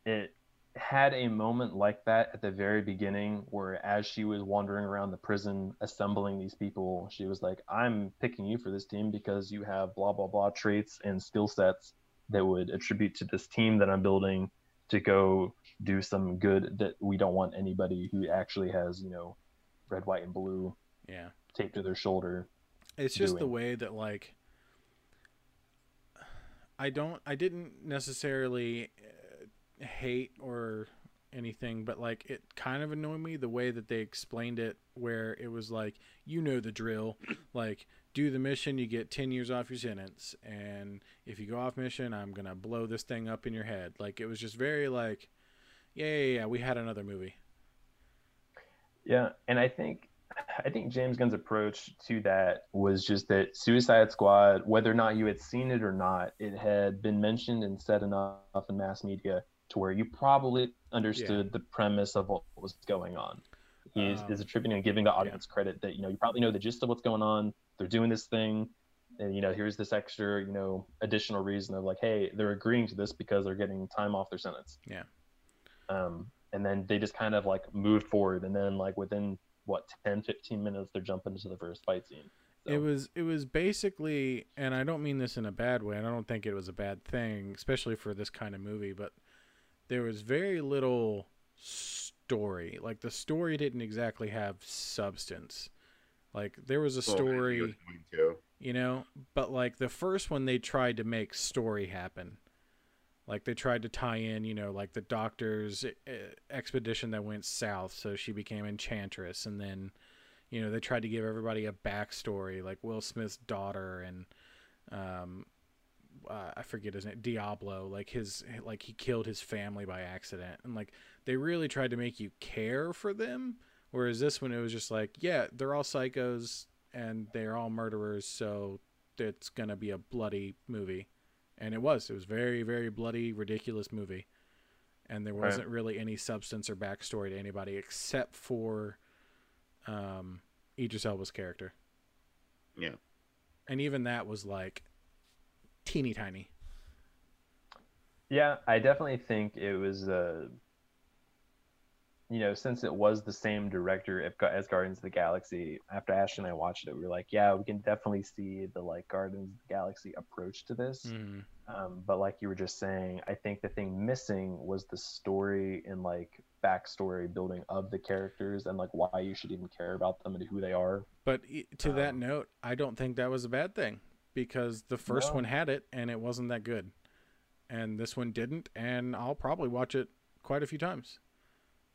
it had a moment like that at the very beginning where as she was wandering around the prison assembling these people she was like i'm picking you for this team because you have blah blah blah traits and skill sets that would attribute to this team that i'm building to go do some good that we don't want anybody who actually has you know red white and blue yeah, taped to their shoulder. it's just the way that like I don't I didn't necessarily uh, hate or anything but like it kind of annoyed me the way that they explained it where it was like you know the drill like do the mission you get 10 years off your sentence and if you go off mission I'm going to blow this thing up in your head like it was just very like yeah yeah, yeah we had another movie Yeah, and I think I think James Gunn's approach to that was just that Suicide Squad, whether or not you had seen it or not, it had been mentioned and said enough in mass media to where you probably understood the premise of what was going on. He is, Um, is attributing and giving the audience credit that you know you probably know the gist of what's going on. They're doing this thing, and you know here's this extra you know additional reason of like, hey, they're agreeing to this because they're getting time off their sentence. Yeah. Um, and then they just kind of like moved forward, and then like within what 10, 15 minutes, they're jumping into the first fight scene. So, It was it was basically, and I don't mean this in a bad way. and I don't think it was a bad thing, especially for this kind of movie. But there was very little story. Like the story didn't exactly have substance. Like there was a Well, I knew it story, was you know, but like the first one, they tried to make story happen. Like they tried to tie in, you know, like the doctor's uh, expedition that went south, so she became Enchantress, and then you know they tried to give everybody a backstory like will smith's daughter and um uh, i forget his name diablo like his like he killed his family by accident and like they really tried to make you care for them whereas this one it was just like yeah they're all psychos and they're all murderers so it's gonna be a bloody movie and it was it was very very bloody ridiculous movie and there wasn't really any substance or backstory to anybody except for um, Idris Elba's character, Yeah. and even that was like teeny tiny. yeah, I definitely think it was. Uh, you know, since it was the same director as Guardians of the Galaxy, after Ash and I watched it, we were like, yeah, we can definitely see the like Guardians of the Galaxy approach to this. Mm. Um, but like you were just saying, I think the thing missing was the story and like backstory building of the characters and like why you should even care about them and who they are. But to that Um, note, I don't think that was a bad thing because the first No. one had it and it wasn't that good, and this one didn't, and I'll probably watch it quite a few times.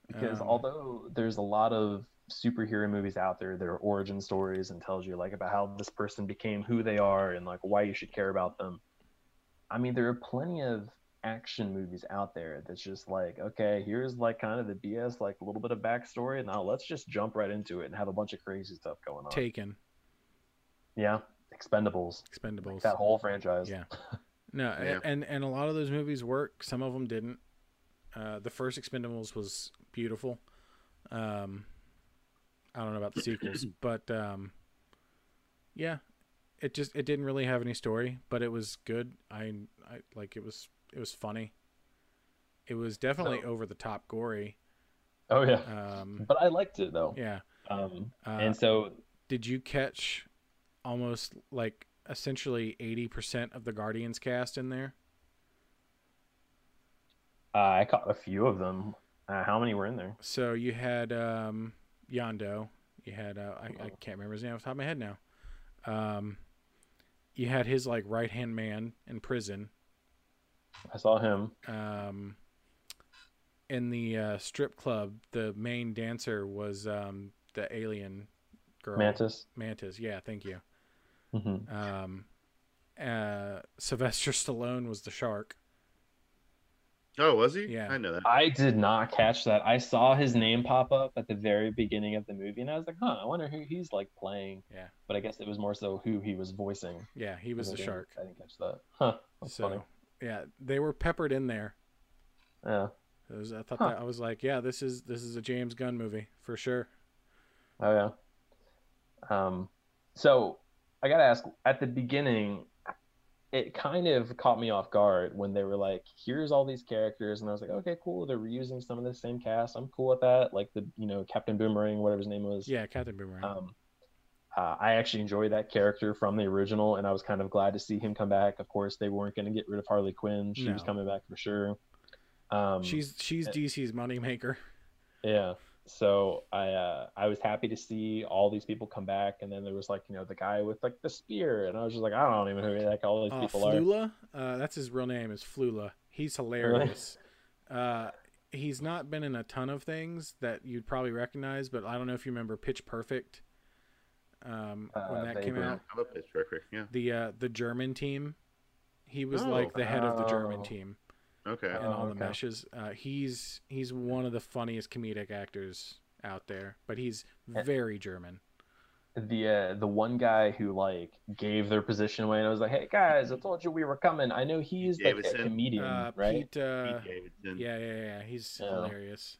Because Um, although there's a lot of superhero movies out there that are origin stories and tells you like about how this person became who they are and like why you should care about them. I mean, there are plenty of action movies out there that's just like, okay, here's like kind of the BS, like a little bit of backstory. Now let's just jump right into it and have a bunch of crazy stuff going on. Taken, Yeah, Expendables, Expendables, that whole franchise. Yeah. No, Yeah. and and a lot of those movies work. Some of them didn't. Uh, the first Expendables was beautiful. Um, I don't know about the sequels, but um, yeah, it just it didn't really have any story, but it was good. I I like it was it was funny. It was definitely over the top gory. Oh yeah, Um, but I liked it though. yeah. Um, Uh, and so did you catch almost like essentially eighty percent of the Guardians cast in there? Uh, I caught a few of them. Uh, how many were in there? So you had um, Yondu. You had uh, I, I can't remember his name off the top of my head now. Um, you had his like right hand man in prison. I saw him. Um, in the uh, strip club, the main dancer was um, the alien girl Mantis. Mantis. Yeah, thank you. Mhm. Um, uh, Sylvester Stallone was the shark. Oh, was he? Yeah. I know that. I did not catch that. I saw his name pop up at the very beginning of the movie, and I was like, "Huh, I wonder who he's like playing." Yeah. But I guess it was more so who he was voicing. Yeah, he was I the didn't- shark. I didn't catch that. Huh. That's So funny. yeah, they were peppered in there. Yeah. Was, I thought Huh. that I was like, yeah, this is this is a James Gunn movie for sure. Oh yeah. Um, so I gotta ask. At the beginning, it kind of caught me off guard when they were like, "Here's all these characters," and I was like, "Okay, cool. They're reusing some of the same cast. I'm cool with that." Like the you know Captain Boomerang, whatever his name was. Yeah, Captain Boomerang. Um, uh, I actually enjoyed that character from the original, and I was kind of glad to see him come back. Of course, they weren't going to get rid of Harley Quinn; she was coming back for sure. Um, she's she's uh, DC's moneymaker. yeah. So I uh, I was happy to see all these people come back, and then there was like you know the guy with like the spear, and I was just like I don't even know who like all these Uh, people are. Flula, uh, that's his real name is Flula. He's hilarious. uh, he's not been in a ton of things that you'd probably recognize, but I don't know if you remember Pitch Perfect. Um, Uh, when that came out, I love Pitch Perfect. Yeah. the uh, the German team, he was Oh. like the head of the German team Okay. and Oh, all the okay. meshes. Uh, he's he's one of the funniest comedic actors out there, but he's Eh. very German. The uh, the one guy who like gave their position away, and I was like, hey guys, I told you we were coming. I know he's like a comedian, Uh, right? Pete, uh, Pete yeah, yeah, yeah, he's Yeah. hilarious.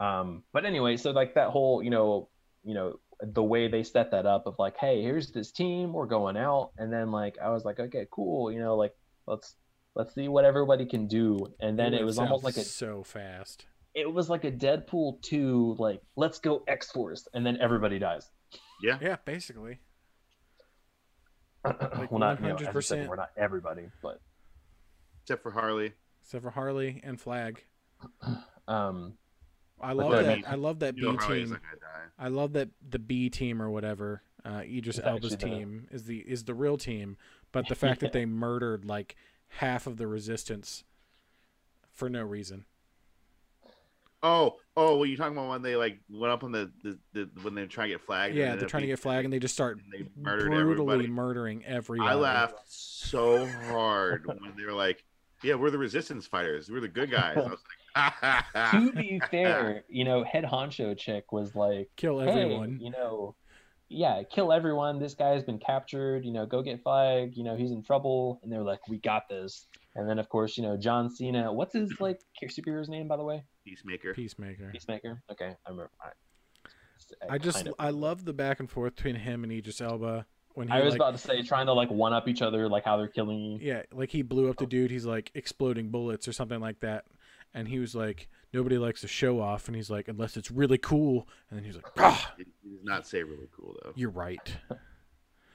Um, but anyway, so like that whole, you know, you know, the way they set that up of like, hey, here's this team, we're going out, and then like I was like, okay, cool, you know, like let's let's see what everybody can do, and then it went was almost like a so fast. it was like a Deadpool two, like let's go X Force, and then everybody dies. Yeah. Yeah, basically. well, not you know, as said, we're not everybody, but Except for Harley. Except for Harley and Flag. um, I love then- that. I love that B team. not gonna die. I love that the B team or whatever, uh, Idris It's Elba's actually the- team is the is the real team. But the fact that they murdered like half of the resistance for no reason. Oh, oh, well, you're talking about when they like went up on the, the, the when they're trying to get flagged. Yeah, they're trying to get flagged, and they just start they murdered brutally everybody. murdering everybody. I laughed so hard when they were like, "Yeah, we're the resistance fighters. We're the good guys." I was like, to be fair, you know, head honcho chick was like, Kill hey, everyone. you know, yeah, kill everyone. This guy's been captured. You know, go get Flag. You know, he's in trouble. And they're like, we got this. And then, of course, you know, John Cena. What's his like superhero's name, by the way? Peacemaker. Peacemaker. Peacemaker. Okay, I remember. I, I just kind I love the back and forth between him and Idris Elba when he I was like about to say trying to like one up each other, like how they're killing you. yeah like he blew up the oh. dude he's like exploding bullets or something like that and he was like nobody likes to show off and he's like unless it's really cool and then he's like ah It, it does not say really cool though. you're right It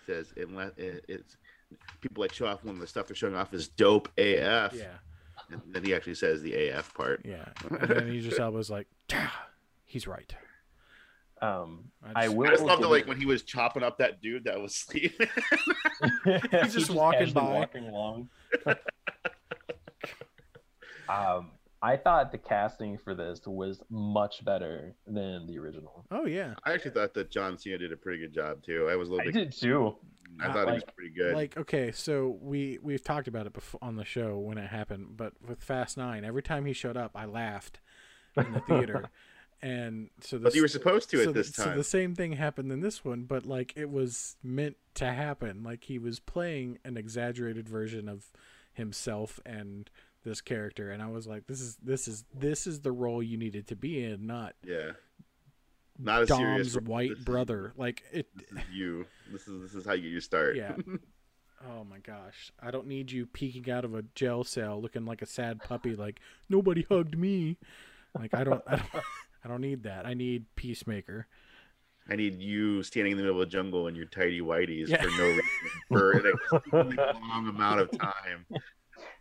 says unless it, it's people like show off when the stuff they're showing off is dope AF. yeah And then he actually says the AF part. yeah and then he just Elba's like ah, he's right Um, I just- will. I just loved it give like when he was chopping up that dude that was sleeping. He's just walking by. walking along. um, I thought the casting for this was much better than the original. oh yeah I actually thought that John Cena did a pretty good job too. I was a little I bit. did too. I thought he was pretty good. like okay so we we've talked about it before on the show when it happened but with Fast 9 every time he showed up I laughed in the theater and so but you were supposed to so at the- this So time. the same thing happened in this one, but like it was meant to happen. Like he was playing an exaggerated version of himself and this character, and I was like, "This is this is this is the role you needed to be in, not yeah. Not a Dom's role. white This is- brother." Like it. This is you. This is this is how you get your start. Yeah. Oh my gosh! I don't need you peeking out of a jail cell looking like a sad puppy. Like nobody hugged me. Like I don't. I don't. I don't need that. I need Peacemaker. I need you standing in the middle of the jungle in your tidy whities Yeah. for no reason for an extremely long amount of time.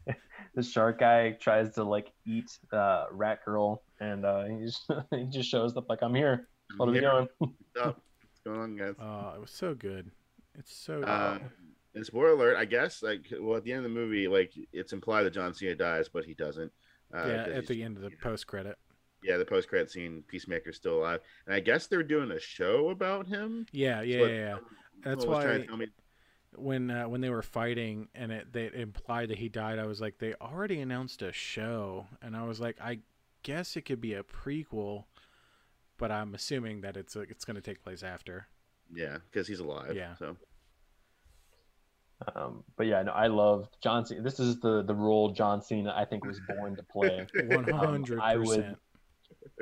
the shark guy tries to like eat uh, Rat Girl, and uh, he just he just shows up like I'm here. What are we doing? what's up? What's going on, guys? Oh, it was so good. It's so good. Uh, and spoiler alert, I guess. Like, well, at the end of the movie, like it's implied that John Cena dies, but he doesn't. Uh, yeah, 'cause at the end of the you know, post credit. Yeah, the post credit scene, Peacemaker's still alive, and I guess they're doing a show about him. Yeah, yeah, So yeah, yeah. That's What was trying why to tell me- when uh, when they were fighting and it they implied that he died, I was like, they already announced a show, and I was like, I guess it could be a prequel, but I'm assuming that it's it's going to take place after. Yeah, because he's alive. Yeah. So Um, but yeah, no, I love John Cena. This is the the role John Cena I think was born to play. One hundred I would- percent.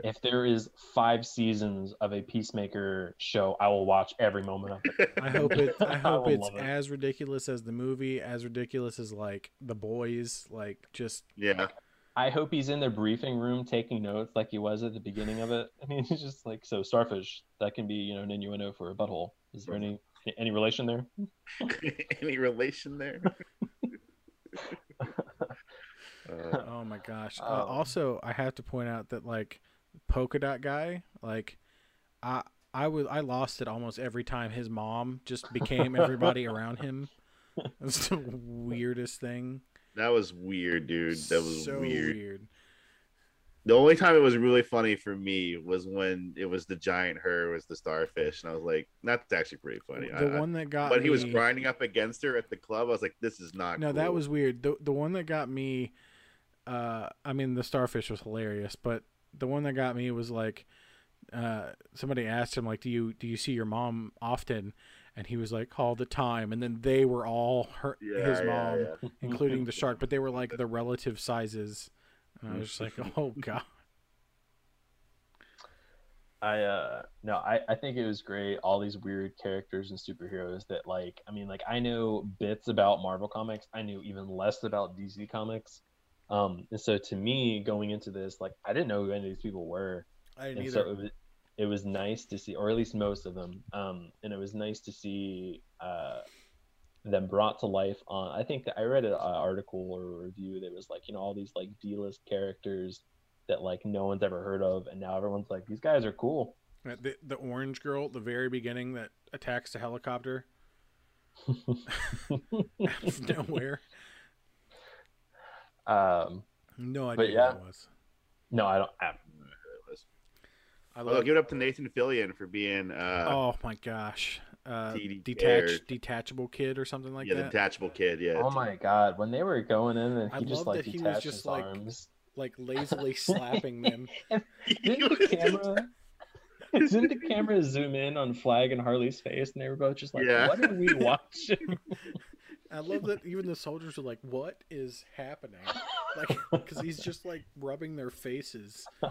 If there is five seasons of a Peacemaker show, I will watch every moment of it. I hope it. I hope will it's it. as ridiculous as the movie, as ridiculous as like the boys, like just yeah, I hope he's in the briefing room taking notes like he was at the beginning of it. I mean, it's just like so starfish. That can be you know an innuendo for a butthole. Is there any any relation there? any relation there? Uh, Oh my gosh. Uh, also, I have to point out that like polka dot guy, like I I was I lost it almost every time his mom just became everybody around him. That's the weirdest thing. that was weird, dude. That was so weird. The only time it was really funny for me was when it was the giant her was the starfish, and I was like, "That's actually pretty funny." The I- one that got when he was grinding up against her at the club, I was like, "This is not." No, that was weird. The the one that got me, uh, I mean, the starfish was hilarious, but the one that got me was like, uh, somebody asked him like, "Do you do you see your mom often?" And he was like, "All the time." And then they were all her yeah, his yeah, mom, yeah. including the shark, but they were like the relative sizes. And I was just like, "Oh god." I uh no, I, I think it was great. All these weird characters and superheroes that like I mean like I know bits about Marvel comics. I knew even less about DC comics. Um and so to me going into this, like I didn't know who any of these people were. I didn't And either. so it was it was nice to see or at least most of them. Um and it was nice to see uh them brought to life on I think I read an article or a review that was like, you know, all these like D list characters that like no one's ever heard of and now everyone's like these guys are cool Uh, The, the orange girl at the very beginning that attacks the helicopter out of nowhere. Um No But idea yeah. who it was. no i don't I, don't know who it was. I Well, love give it up to Nathan Fillion for being uh, oh my gosh. Uh, TD detach detachable kid or something like that. yeah, detachable kid. Yeah, oh my god when they were going in and I he just like that he was detached just, his like, arms like lazily slapping them. didn't the camera didn't the camera zoom in on flag and harley's face and they were both just like Yeah. what are we watching I love that even the soldiers are like, "What is happening?" Like, because he's just like rubbing their faces.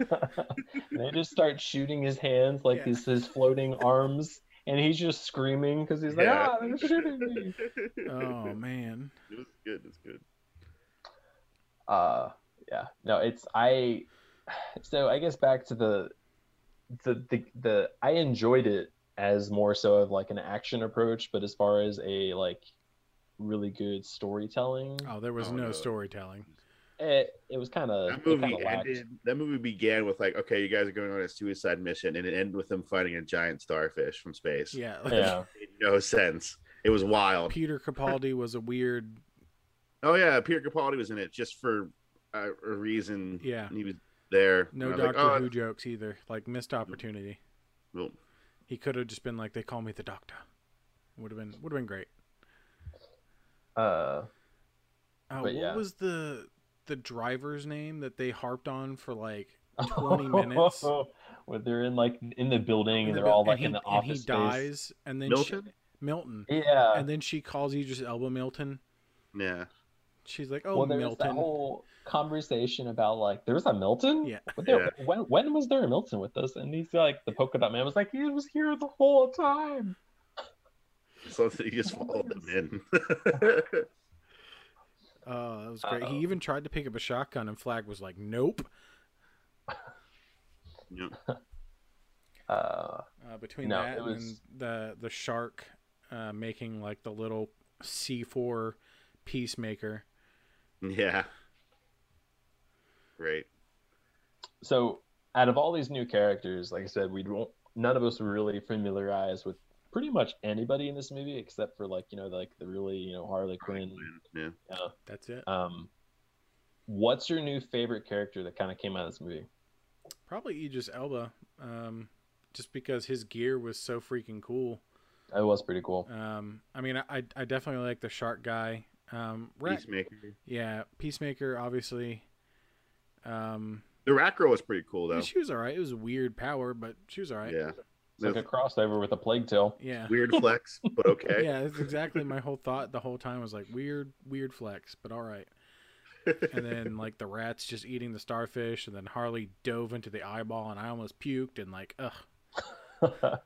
they just start shooting his hands like Yeah. this his floating arms and he's just screaming because he's like Yeah. ah they're shooting me Oh man. It was good. It was good. uh yeah no it's i so i guess back to the the the, the i enjoyed it as more so of like an action approach but as far as a like really good storytelling Oh, there was Oh, no no. storytelling. it, it was kind of That movie ended. That movie began with like, okay, you guys are going on a suicide mission, and it ended with them fighting a giant starfish from space. Yeah. yeah made no sense. It was wild. Peter Capaldi was a weird. Oh yeah, Peter Capaldi was in it just for uh, a reason. Yeah. he was there. No And I was Doctor like, oh, Who jokes either. Like missed opportunity. well, He could have just been like, "They call me the Doctor." Would have been would have been great. Uh Uh, what yeah. was the the driver's name that they harped on for like 20 minutes? where they're in like in the building in and the they're buil- all and like he, in the and he space. dies, and then Milton? She, Milton, yeah and then she calls Idris Elba Milton. yeah. She's like, "Oh, well, there was that whole conversation about like there was a Milton. Yeah. But there, When when was there a Milton with us? And he's like the polka dot man was like he was here the whole time. So you just followed them in. Oh, that was great. Uh-oh. He even tried to pick up a shotgun, and Flag was like, "Nope." yeah. Uh, Uh, between No, that it and the the shark uh, making like the little C four peacemaker. Yeah. Great. so out of all these new characters, like I said, we don't none of us were really familiarized with pretty much anybody in this movie except for like you know like the really you know Harley Quinn. Yeah. That's it. Um, what's your new favorite character that kind of came out of this movie? Probably Idris Elba, um, just because his gear was so freaking cool. It was pretty cool. Um, I mean, I I definitely like the shark guy. Um, rat, Peacemaker. yeah, Peacemaker, obviously. Um, The rat girl was pretty cool though. she was alright. It was a weird power, but she was alright. Yeah. It's like a crossover with a Plague Tale. Yeah. Weird flex, but okay. Yeah, that's exactly my whole thought the whole time was like weird, weird flex, but all right. And then like the rats just eating the starfish, and then Harley dove into the eyeball, and I almost puked, and like ugh, that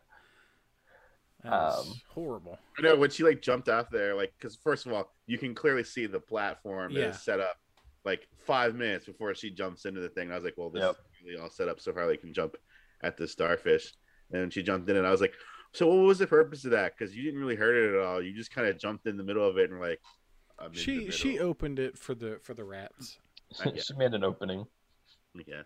was Um, horrible. I know when she like jumped off there, like because first of all, you can clearly see the platform Yeah. is set up like five minutes before she jumps into the thing. I was like, well, this Yep. is really all set up so Harley can jump at the starfish. And she jumped in, and I was like, so what was the purpose of that? Because you didn't really hurt it at all. You just kind of jumped in the middle of it and like, I'm She she opened it for the for the rats. She made an opening. I guess.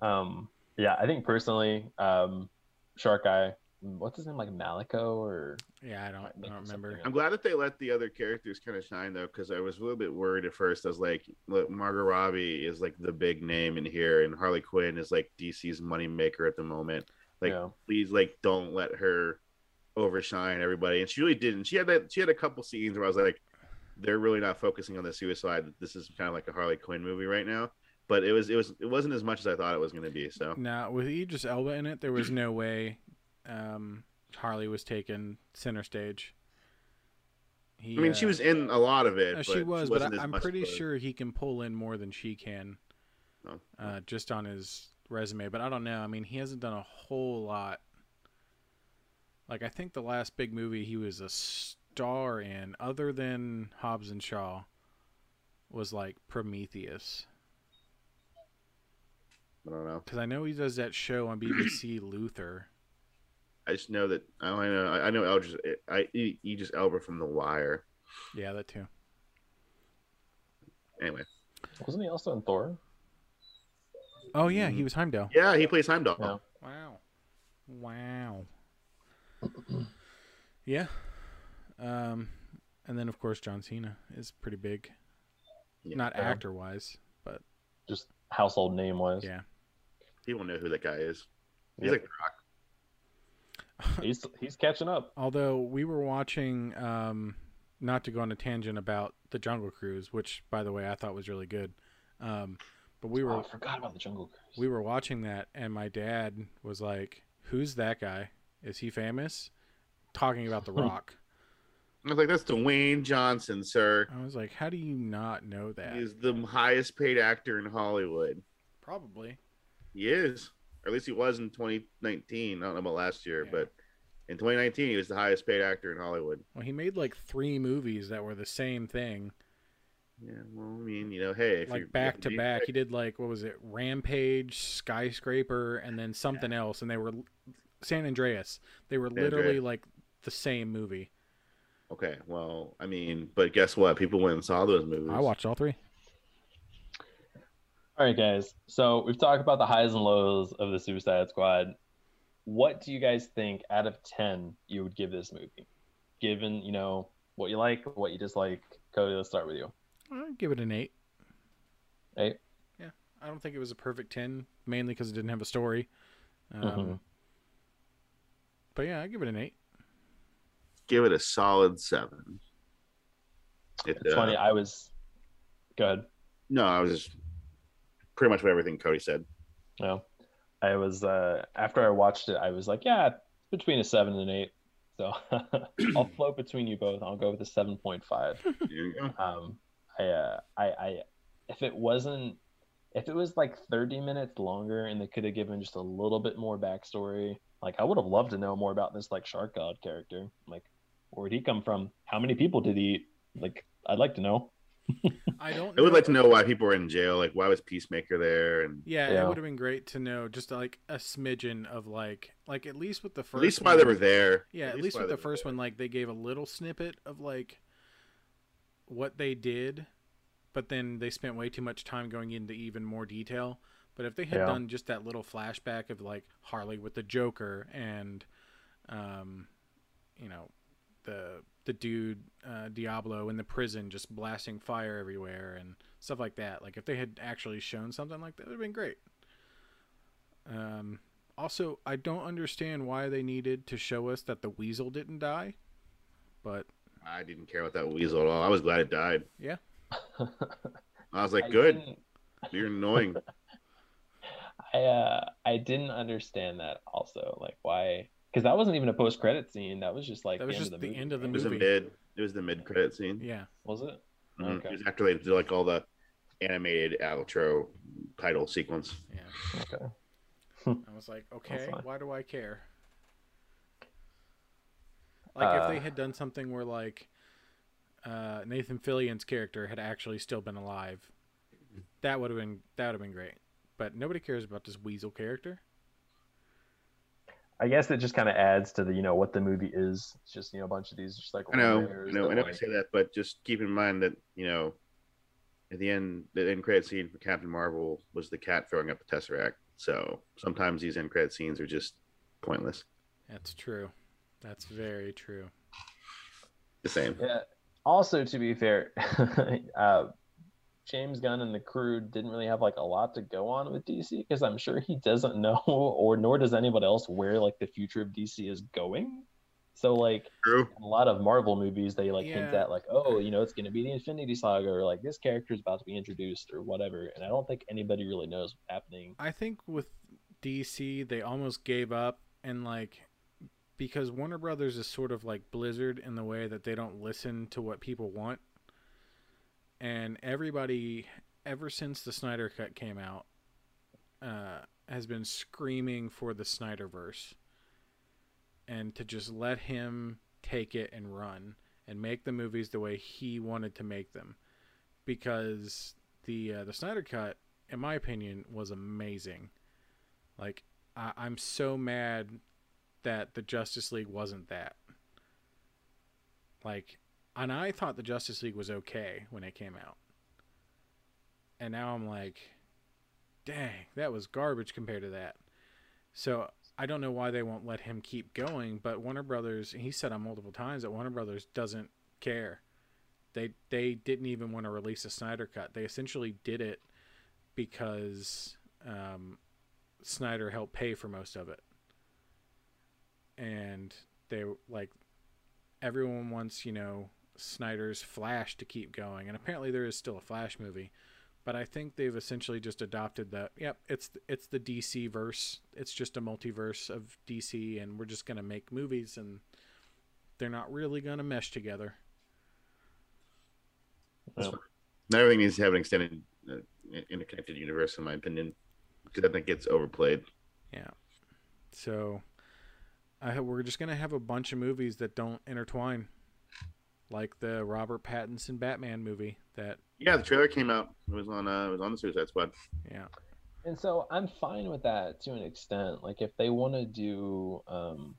Um, yeah, I think personally, um, Shark Guy, what's his name, like Malico or Yeah, I don't I don't remember. I'm glad that they let the other characters kind of shine though, because I was a little bit worried at first. I was like, look, Margot Robbie is like the big name in here, and Harley Quinn is like DC's money maker at the moment. Like, Yeah. please, like, don't let her overshine everybody. And she really didn't. She had that. She had a couple scenes where I was like, they're really not focusing on the suicide. This is kind of like a Harley Quinn movie right now. But it was, it was, it wasn't as much as I thought it was going to be. So Now with Idris Elba in it, there was no way um, Harley was taken center stage. He, I mean, she uh, was in a lot of it. Uh, but she was, but I, I'm pretty sure he can pull in more than she can, Oh. uh, just on his resume. But I don't know. I mean, he hasn't done a whole lot. Like I think the last big movie he was a star in, other than Hobbs and Shaw, was like Prometheus. I don't know. Because I know he does that show on BBC, Luther. I just know that I only know I know Eldridge, I Idris Elba from The Wire. Yeah, that too. Anyway, wasn't he also in Thor? Oh yeah, he was Heimdall. yeah, he plays Heimdall. Yeah. Wow. Wow. yeah. Um, and then of course John Cena is pretty big. Yeah. Not actor wise. But just household name wise. Yeah. People know who that guy is. He's Yep. like The Rock. he's he's catching up. Although we were watching, um, not to go on a tangent about the Jungle Cruise, which by the way I thought was really good. Um, but we oh, were oh, I forgot about the Jungle Cruise. we were watching that, and my dad was like, "Who's that guy? Is he famous?" Talking about The Rock. I was like, that's Dwayne Johnson, sir. I was like, "How do you not know that?" He's the highest paid actor in Hollywood. Probably. He is. Or at least he was in 2019. I don't know about last year, Yeah. but in 2019, he was the highest paid actor in Hollywood. Well, he made like three movies that were the same thing, Yeah, well, I mean, you know, hey, if like you're back to back. He did like what was it, Rampage, Skyscraper, and then something else, and they were San Andreas. They were San literally Andreas. like the same movie. Okay, well, I mean, but guess what? People went and saw those movies. I watched all three. All right, guys. So we've talked about the highs and lows of the Suicide Squad. What do you guys think out of ten you would give this movie? Given you know what you like, what you dislike. Cody, let's start with you. I'd give it an eight. Eight. Yeah, I don't think it was a perfect ten, mainly because it didn't have a story. Um, Mhm. But yeah, I give it an eight. Give it a solid seven. It, It's uh, funny. I was. good. No, I was just pretty much what everything Cody said. No, I was uh, after I watched it, I was like, yeah, between a seven and an eight. So I'll float between you both. I'll go with a seven point five. There you go. Um, I, uh, I, I, if it wasn't, if it was like thirty minutes longer and they could have given just a little bit more backstory, like I would have loved to know more about this like Shark God character. Like, where'd he come from? How many people did he eat? Like, I'd like to know. I don't. I would like to know why people were in jail. Like, why was Peacemaker there? And Yeah, Yeah. it would have been great to know just like a smidgen of like, like at least with the first. at least why they were there. Yeah, at, least, why with the first there. one, like they gave a little snippet of like what they did, but then they spent way too much time going into even more detail. But if they had Yeah. done just that little flashback of like Harley with the Joker and, um, you know, the the dude uh, Diablo in the prison just blasting fire everywhere and stuff like that. Like if they had actually shown something like that, it would have been great. Um, Also, I don't understand why they needed to show us that the weasel didn't die, but I didn't care about that weasel at all. I was glad it died. yeah, I was like, I good. didn't- You're annoying. I uh I didn't understand that also like why because that wasn't even a post credit scene that was just like That was the just end of the, the movie, end of the It was a movie. mid. It was the mid credit scene. yeah. was it Mhm. Okay. It was after they did like all the animated outro title sequence. Yeah. okay I was like, okay, why do I care? Like if they Uh, had done something where like uh, Nathan Fillion's character had actually still been alive, that would have been that would have been great. But nobody cares about this weasel character. I guess it just kind of adds to the you know what the movie is it's just you know a bunch of these just like I know, I know, I know. I say that, but just keep in mind that you know, at the end, the end credit scene for Captain Marvel was the cat throwing up the Tesseract. So sometimes these end credit scenes are just pointless. That's true. That's very true. The same. Yeah. Also, to be fair, uh, James Gunn and the crew didn't really have like a lot to go on with DC because I'm sure he doesn't know, or nor does anybody else, where like the future of DC is going. So like True. a lot of Marvel movies, they like hint at like, oh, you know, it's going to be the Infinity Saga, or like this character is about to be introduced, or whatever. And I don't think anybody really knows what's happening. I think with DC, they almost gave up and like because Warner Brothers is sort of like Blizzard in the way that they don't listen to what people want. And everybody, ever since the Snyder Cut came out, uh, has been screaming for the Snyderverse and to just let him take it and run and make the movies the way he wanted to make them. Because the uh, the Snyder Cut, in my opinion, was amazing. Like I, I'm so mad that the Justice League wasn't that. Like, and I thought the Justice League was okay when it came out, and now I'm like, dang, that was garbage compared to that. So I don't know why they won't let him keep going, but Warner Brothers, he said on multiple times that Warner Brothers doesn't care. They they didn't even want to release a Snyder cut. They essentially did it because um, Snyder helped pay for most of it, and they like everyone wants you know Snyder's Flash to keep going, and apparently there is still a Flash movie, but I think they've essentially just adopted that. Yep, it's it's the DC verse. It's just a multiverse of DC, and we're just gonna make movies, and they're not really gonna mesh together. That's fine. Not everything needs to have an extended, uh, interconnected universe, in my opinion, because I think it's overplayed. Yeah. So I hope we're just gonna have a bunch of movies that don't intertwine, like the Robert Pattinson Batman movie. That Yeah, the trailer came out. It was on. Uh, it was on the Suicide Squad. yeah, And so I'm fine with that to an extent. Like if they want to do um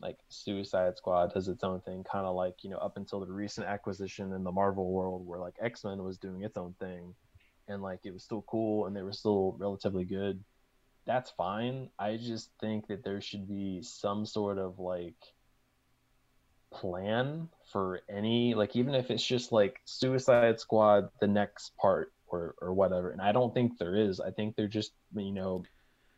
like Suicide Squad does its own thing, kind of like, you know, up until the recent acquisition in the Marvel world where like X-Men was doing its own thing and like it was still cool and they were still relatively good. That's fine. I just think that there should be some sort of like plan for any like even if it's just like Suicide Squad the next part or or whatever. And I don't think there is. I think they're just you know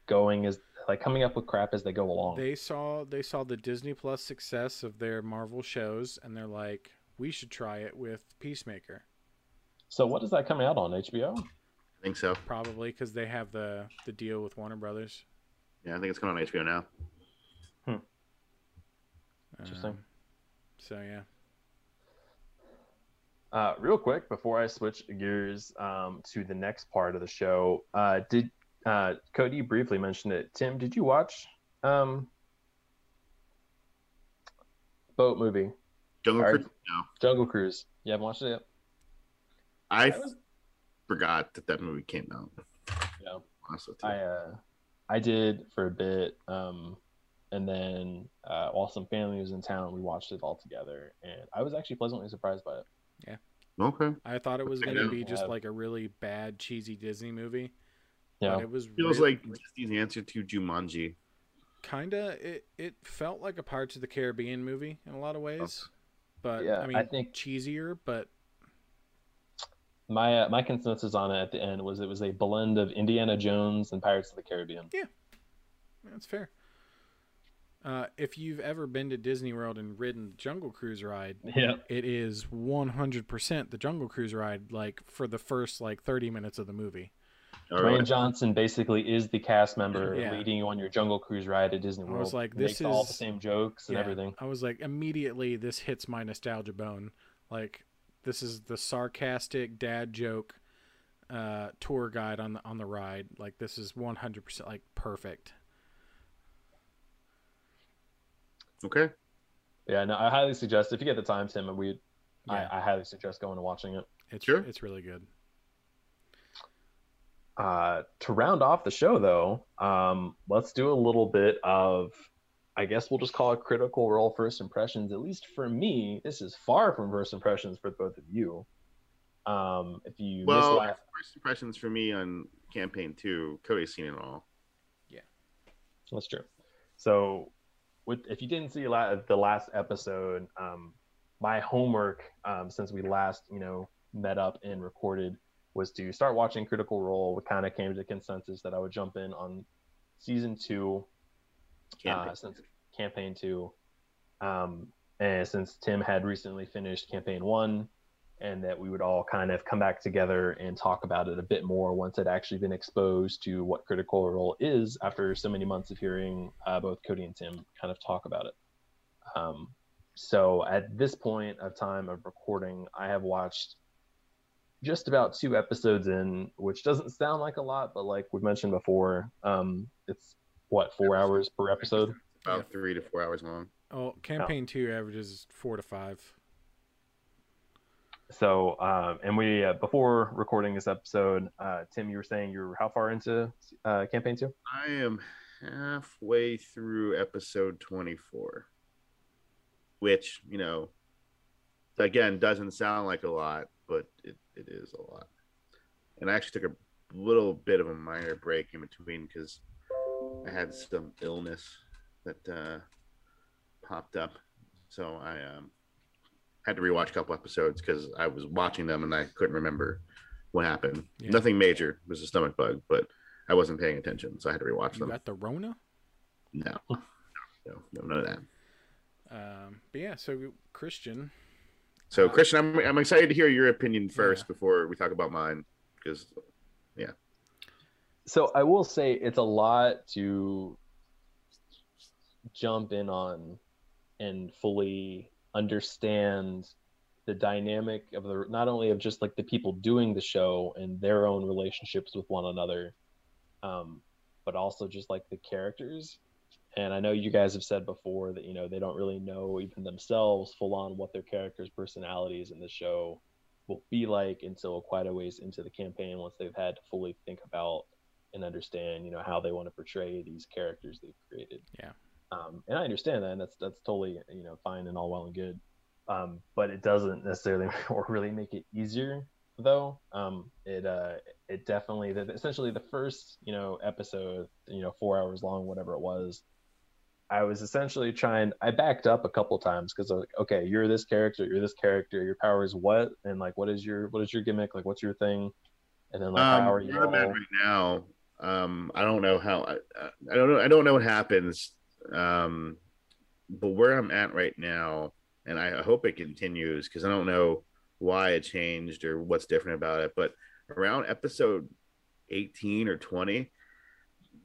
going as like coming up with crap as they go along. they saw they saw the Disney Plus success of their Marvel shows, and they're like, we should try it with Peacemaker, so what is that coming out on HBO? I think so. probably because they have the the deal with Warner Brothers. Yeah, I think it's coming on HBO now. Hmm. Interesting. Um, so yeah, Uh, real quick before I switch gears um, to the next part of the show, uh, did uh, Cody briefly mentioned it? Tim, did you watch um, boat movie Jungle Alright. Cruise. No, Jungle Cruise? You haven't watched it yet? I That was- forgot that that movie came out. Yeah. Honestly, too. I uh, I did for a bit, um, and then uh, while some family was in town, we watched it all together, and I was actually pleasantly surprised by it. Yeah. Okay. I thought it was gonna be just Yeah. like a really bad cheesy Disney movie, Yeah, but it was Feels really, like Disney's answer to Jumanji. kinda it it felt like a Pirates of the Caribbean movie in a lot of ways, but Yeah, I mean I think- cheesier, but my uh, my consensus on it at the end was it was a blend of Indiana Jones and Pirates of the Caribbean. Yeah, that's fair. Uh, if you've ever been to Disney World and ridden the Jungle Cruise ride, Yeah. it is 100% the Jungle Cruise ride, like for the first like 30 minutes of the movie. All Dwayne right. Johnson basically is the cast member Yeah. leading you on your Jungle Cruise ride at Disney World. I World. was like, Makes this all the same jokes and Yeah. everything. I was like, immediately this hits my nostalgia bone. Like, this is the sarcastic dad joke uh, tour guide on the on the ride. Like, this is 100% like perfect. Okay. Yeah, no, I highly suggest if you get the time, Tim, and we, Yeah, I, I highly suggest going and watching it. it's Sure. it's really good. Uh, to round off the show, though, um, let's do a little bit of, I guess we'll just call it critical role first impressions. At least for me, this is far from first impressions for both of you. Um, if you missed Well, la- first impressions for me on campaign two, Cody's seen it all. Yeah, that's true. So, with if you didn't see la- the last episode, um, my homework um, since we last you know met up and recorded was to start watching Critical Role. We kind of came to the consensus that I would jump in on season two, Campaign. uh, since campaign two, um, and since Tim had recently finished campaign one, and that we would all kind of come back together and talk about it a bit more once it actually been exposed to what critical role is after so many months of hearing uh, both Cody and Tim kind of talk about it. Um, so at this point of time of recording, I have watched just about two episodes in, which doesn't sound like a lot, but like we've mentioned before, um, it's what four hours per episode. About Yeah. three to four hours long. Oh, campaign two averages four to five. So, um, and we uh, before recording this episode, uh, Tim, you were saying you're how far into uh, campaign two? I am halfway through episode 24, which, you know, again, doesn't sound like a lot, but it, it is a lot. And I actually took a little bit of a minor break in between because I had some illness that uh, popped up. So I um, had to rewatch a couple episodes because I was watching them and I couldn't remember what happened. Yeah. Nothing major. It was a stomach bug, but I wasn't paying attention, so I had to rewatch You them. got the Rona. No, no, no, none of that. Um, but yeah, so Christian, So, Uh, Christian, I'm, I'm excited to hear your opinion first Yeah. before we talk about mine, because So I will say it's a lot to jump in on and fully understand the dynamic of the not only of just like the people doing the show and their own relationships with one another um, but also just like the characters. And i know you guys have said before that you know they don't really know even themselves full on what their characters personalities in the show will be like until quite a ways into the campaign once they've had to fully think about and understand you know how they want to portray these characters they've created. Yeah. um, and i understand that and that's that's totally you know fine and all well and good. Um, but it doesn't necessarily or really make it easier though. Um, it uh, it definitely the, essentially the first you know episode you know four hours long whatever it was i was essentially trying i backed up a couple times because like okay you're this character you're this character your power is what and like what is your what is your gimmick like what's your thing? And then like um, how are you where I'm at all- right now, um, I don't know how. I, I don't know. I don't know what happens. Um, but where I'm at right now, and I, hope it continues because I don't know why it changed or what's different about it. But around episode 18 or 20,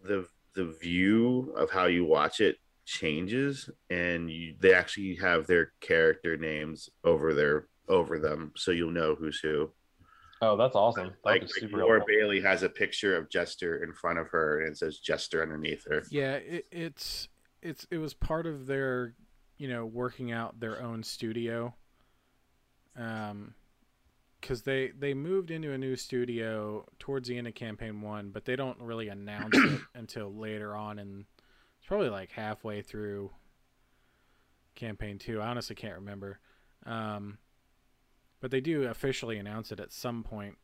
the the view of how you watch it changes, and you, they actually have their character names over their over them, so you'll know who's who. Oh that's awesome that Like, was like super Laura helpful. Bailey has a picture of Jester in front of her, and it says Jester underneath her. yeah, it, it's it's it was part of their, you know, working out their own studio. Um, because they they moved into a new studio towards the end of campaign one, but they don't really announce it until later on, and it's probably like halfway through campaign two. I honestly can't remember. Um, but they do officially announce it at some point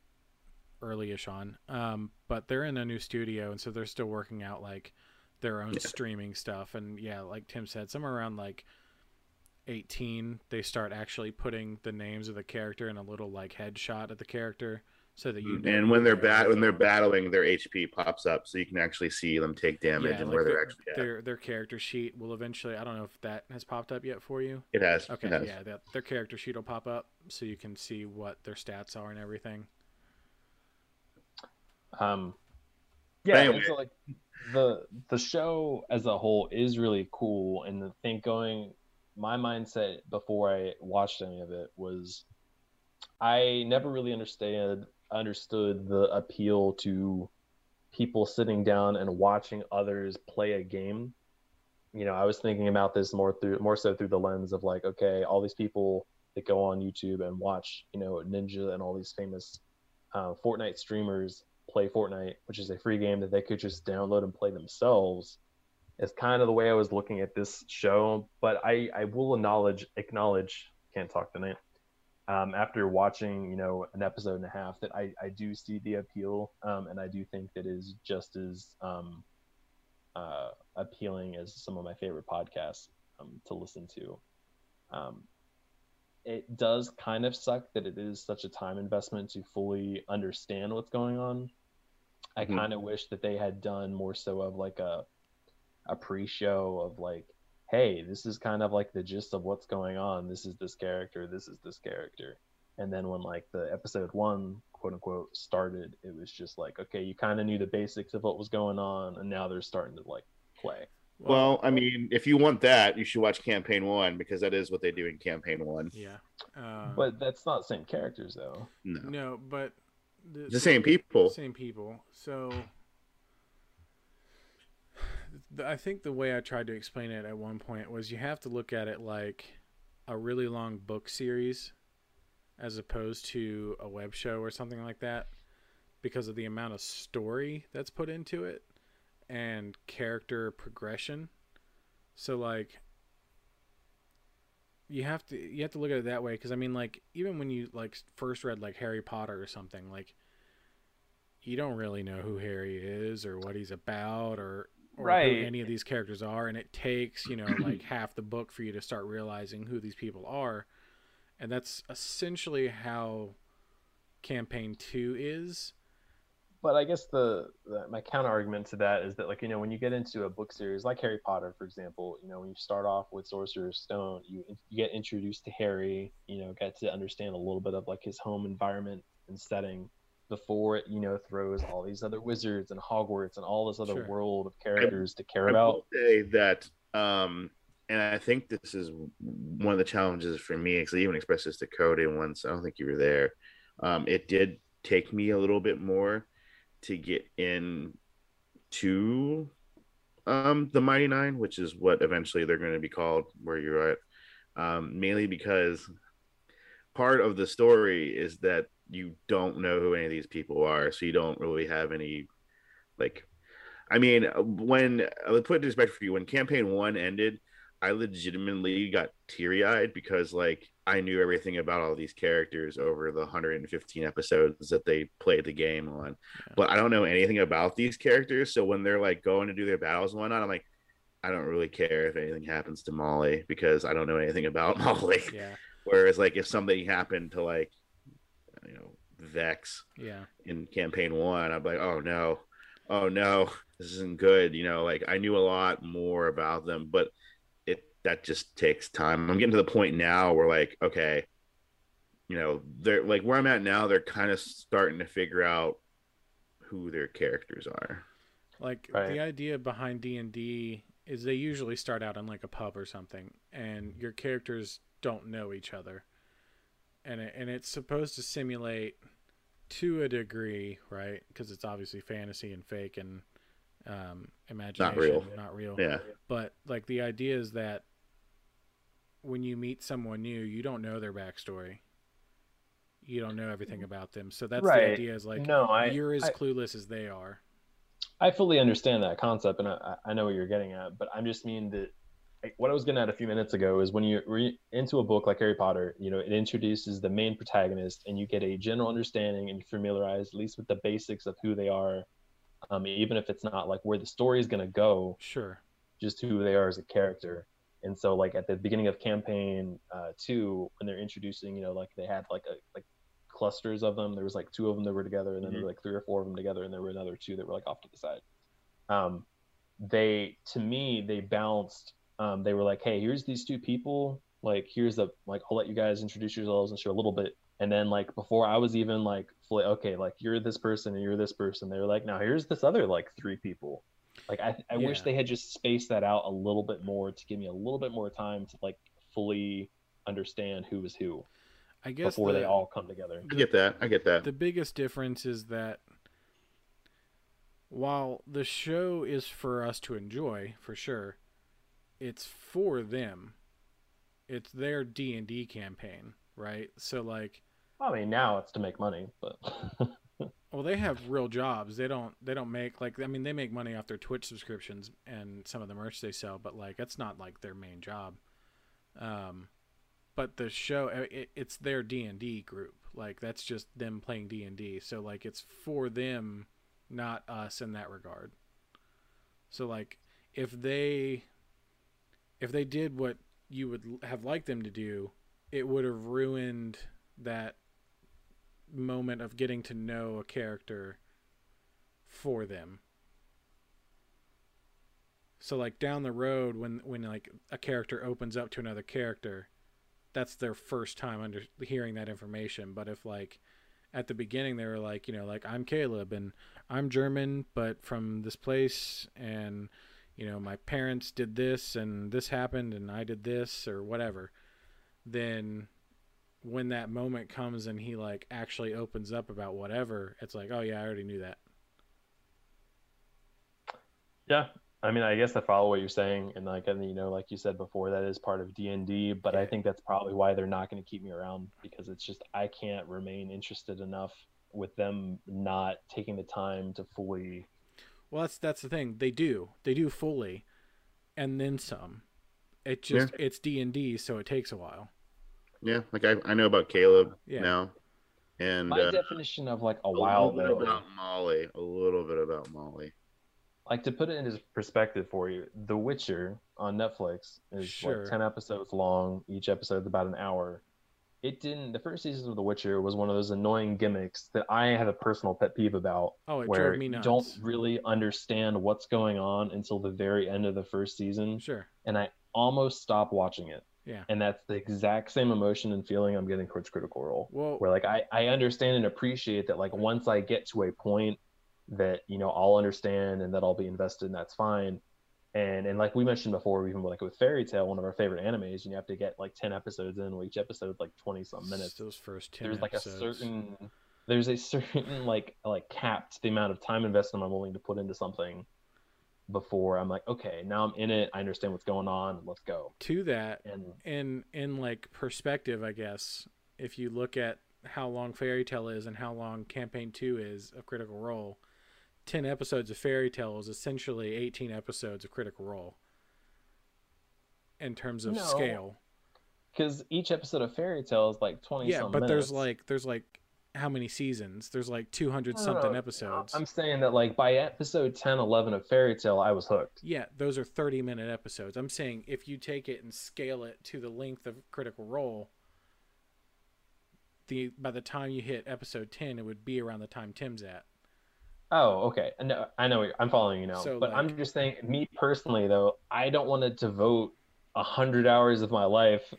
early-ish on. Um, but they're in a new studio, and so they're still working out like their own Yeah. streaming stuff. And yeah, like Tim said, somewhere around like 18, they start actually putting the names of the character in a little like headshot of the character. So that you know and when they're they bat when they're battling, their HP pops up, so you can actually see them take damage Yeah, and like where they're their- actually at. their their character sheet will eventually. I don't know if that has popped up yet for you. It has. Okay, it has. yeah, that, their character sheet will pop up so you can see what their stats are and everything. Um, yeah, Anyway. and so like the the show as a whole is really cool, and the thing going, my mindset before I watched any of it was, I never really understand understood the appeal to people sitting down and watching others play a game. You know, I was thinking about this more through more so through the lens of like, okay, all these people that go on YouTube and watch, you know, Ninja and all these famous uh, Fortnite streamers play Fortnite, which is a free game that they could just download and play themselves. Is kind of the way I was looking at this show, but I I will acknowledge acknowledge can't talk tonight. Um, after watching you know an episode and a half, that I I do see the appeal, um, and I do think that is just as um, uh, appealing as some of my favorite podcasts um, to listen to. Um, it does kind of suck that it is such a time investment to fully understand what's going on. I Mhm. kind of wish that they had done more so of like a a pre-show of like, hey, this is kind of like the gist of what's going on. This is this character. This is this character. And then when like the episode one, quote unquote, started, it was just like, okay, you kind of knew the basics of what was going on, and now they're starting to like play. Well, I mean, if you want that, you should watch campaign one because that is what they do in campaign one. yeah, uh, But that's not the same characters though. No, no, but the, the same people. Same people. So th- I think the way I tried to explain it at one point was you have to look at it like a really long book series as opposed to a web show or something like that because of the amount of story that's put into it and character progression. So like you have to you have to look at it that way because I mean like even when you like first read like Harry Potter or something like you don't really know who Harry is or what he's about or or Right. who any of these characters are and it takes you know like half the book for you to start realizing who these people are. And that's essentially how campaign 2 is. But I guess the, the my counter argument to that is that like you know when you get into a book series like Harry Potter for example you know when you start off with Sorcerer's Stone you you get introduced to Harry you know get to understand a little bit of like his home environment and setting before it you know throws all these other wizards and Hogwarts and all this other Sure. world of characters to care I about will say that, um, and I think this is one of the challenges for me because I even expressed this to Cody once. I don't think you were there. Um, it did take me a little bit more to get in to um, the Mighty Nein, which is what eventually they're going to be called, where you're at. Um, mainly because part of the story is that you don't know who any of these people are, so you don't really have any like I mean, uh, when uh, let's put it in perspective for you, when campaign one ended, I legitimately got teary eyed because like I knew everything about all these characters over the 115 episodes that they played the game on, Yeah. but I don't know anything about these characters. So when they're like going to do their battles and whatnot, I'm like, I don't really care if anything happens to Molly because I don't know anything about Molly. yeah Whereas like if something happened to like Vex yeah in campaign one, I'm like, oh no, oh no, this isn't good. You know, like I knew a lot more about them, but it that just takes time. I'm getting to the point now where like, okay, you know, they're like where I'm at now, they're kind of starting to figure out who their characters are. like Right. the idea behind d&d is they usually start out in like a pub or something and your characters don't know each other and it, and it's supposed to simulate to a degree right because it's obviously fantasy and fake and um, imagination real. not real Yeah. but like the idea is that when you meet someone new you don't know their backstory you don't know everything about them so that's the idea is like no, I you're as I- clueless as they are I fully understand that concept, and I, I know what you're getting at. But I'm just mean that like, what I was getting at a few minutes ago is when you're re- into a book like Harry Potter, you know, it introduces the main protagonist, and you get a general understanding, and you familiarize at least with the basics of who they are, um, even if it's not like where the story is going to go, sure just who they are as a character. And so, like at the beginning of campaign uh, two, when they're introducing, you know, like they had like a like clusters of them. There was like two of them that were together, and then there Mhm. were like three or four of them together, and there were another two that were like off to the side. Um, they to me they bounced. Um, they were like, hey, here's these two people. Like here's the like I'll let you guys introduce yourselves and share a little bit. And then like before I was even like fully okay, like you're this person and you're this person. They were like, now here's this other like three people. Like I, I wish they had just spaced that out a little bit more to give me a little bit more time to like fully understand who is who I guess before they all come together. I get that. I get that. the biggest difference is that while the show is for us to enjoy for sure it's for them. It's their d&d campaign right? So like I mean, now it's to make money, but well they have real jobs. They don't they don't make like i mean they make money off their twitch subscriptions and some of the merch they sell but like that's not like their main job. Um but the show it, it's their d&d group. Like that's just them playing d&d so like it's for them not us in that regard. So like if they if they did what you would have liked them to do it would have ruined that moment of getting to know a character for them. So like down the road when when like a character opens up to another character, that's their first time under hearing that information. But if like at the beginning they were like, you know, like I'm Caleb and I'm German but from this place and you know, my parents did this and this happened and I did this or whatever, then when that moment comes and he like actually opens up about whatever, it's like, oh yeah, I already knew that. yeah. I mean, I guess I follow what you're saying, and like, and you know, like you said before, that is part of D and D. But I think that's probably why they're not going to keep me around because it's just I can't remain interested enough with them not taking the time to fully. Well, that's that's the thing. They do. They do fully, and then some. It just it's D and D, so it takes a while. Yeah, like I, I know about Caleb Yeah. now, and My uh, definition of like a a wild little bit though, about Molly. A little bit about Molly. like to put it into perspective for you, The Witcher on Netflix is Sure. like ten episodes long. Each episode is about an hour. It didn't. The first season of The Witcher was one of those annoying gimmicks that I have a personal pet peeve about. Oh, it where drove me you nuts. don't really understand what's going on until the very end of the first season, Sure. and I almost stopped watching it. Yeah. And that's the exact same emotion and feeling I'm getting towards Critical Role Well, where like I, I understand and appreciate that like once I get to a point that you know I'll understand and that I'll be invested and that's fine. And and like we mentioned before, even like with Fairy Tail, one of our favorite animes, and you have to get like ten episodes in, where each episode like twenty some minutes. those first ten There's like episodes. a certain there's a certain like like capped the amount of time investment I'm willing to put into something before I'm like, okay, now I'm in it, I understand what's going on, let's go. to that And in in like perspective, I guess, if you look at how long Fairy Tail is and how long Campaign Two is of Critical Role, ten episodes of Fairy Tail is essentially eighteen episodes of Critical Role. In terms of No. scale, because each episode of Fairy Tail is like twenty yeah, some but there's like there's like how many seasons? There's like two hundred No, no, something no. episodes. I'm saying that like by episode 10, 11 of Fairy Tail, I was hooked. Yeah, those are 30 minute episodes. I'm saying if you take it and scale it to the length of Critical Role, the by the time you hit episode 10, it would be around the time Tim's at. Oh, okay. No, I know. I'm following you now. So, but I'm just saying, me personally, though, I don't want to devote a hundred hours of my life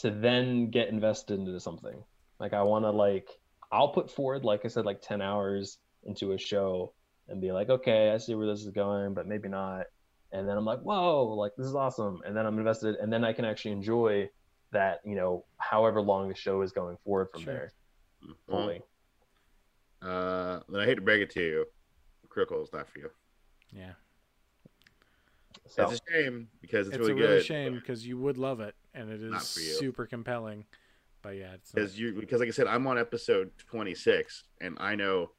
to then get invested into something. Like, I want to like, I'll put forward, like I said, like ten hours into a show and be like, okay, I see where this is going, but maybe not. And then I'm like, whoa, like this is awesome. And then I'm invested, and then I can actually enjoy that, you know, however long the show is going forward from Sure. there Well, fully. uh, then I hate to break it to you, Critical is not for you. Yeah, So It's a shame because it's, it's, really a really good. shame because you would love it and it Not is for you. super compelling. But yeah, it's not, because you because like I said, I'm on episode 26, and I know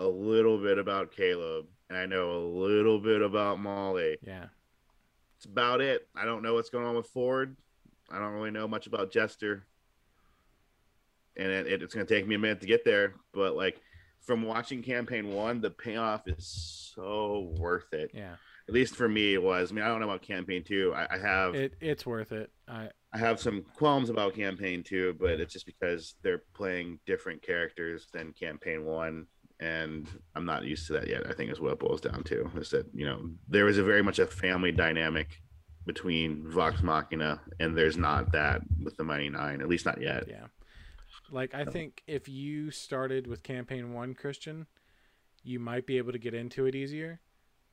a little bit about Caleb, and I know a little bit about Molly. yeah, It's about it. I don't know what's going on with Fjord. I don't really know much about Jester, and it, it's going to take me a minute to get there. But like from watching campaign one, the payoff is so worth it. yeah. At least for me, it was. I mean, I don't know about campaign two. I, I have It it's worth it. I I have some qualms about campaign two, but it's just because they're playing different characters than campaign one, and I'm not used to that yet. I think is what it boils down to. Is that you know there was a very much a family dynamic between Vox Machina, and there's not that with the Mighty Nein, at least not yet. Yeah. Like I think if you started with campaign one, Christian, you might be able to get into it easier.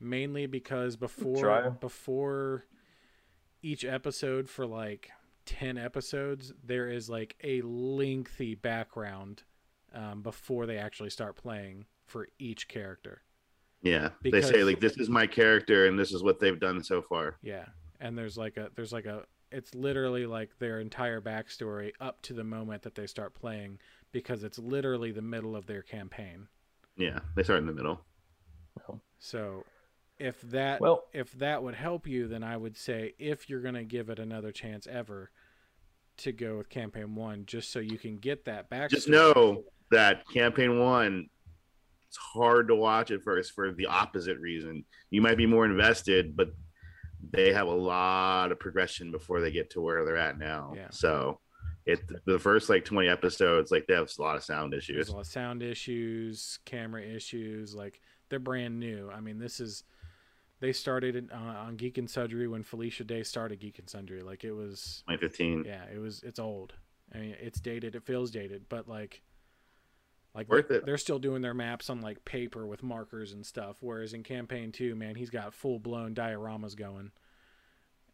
Mainly because before Try. before each episode for like ten episodes, there is like a lengthy background um, before they actually start playing for each character. Yeah, they say like this is my character, and this is what they've done so far. Yeah, and there's like a there's like a it's literally like their entire backstory up to the moment that they start playing because it's literally the middle of their campaign. Yeah, they start in the middle. So if that Well- if that would help you, then I would say if you're gonna give it another chance ever, to go with campaign one, just so you can get that backstory. Just know that campaign one, it's hard to watch at first for the opposite reason. You might be more invested, but they have a lot of progression before they get to where they're at now. Yeah. So it the first like 20 episodes, like they have a lot of sound There's issues. a lot of sound issues, camera issues. Like they're brand new. I mean, this is they started uh, on Geek and Sundry when Felicia Day started Geek and Sundry. Like it was 2015. yeah it was it's old i mean it's dated it feels dated but like like Worth they're, it. they're still doing their maps on like paper with markers and stuff whereas in campaign 2 man he's got full-blown dioramas going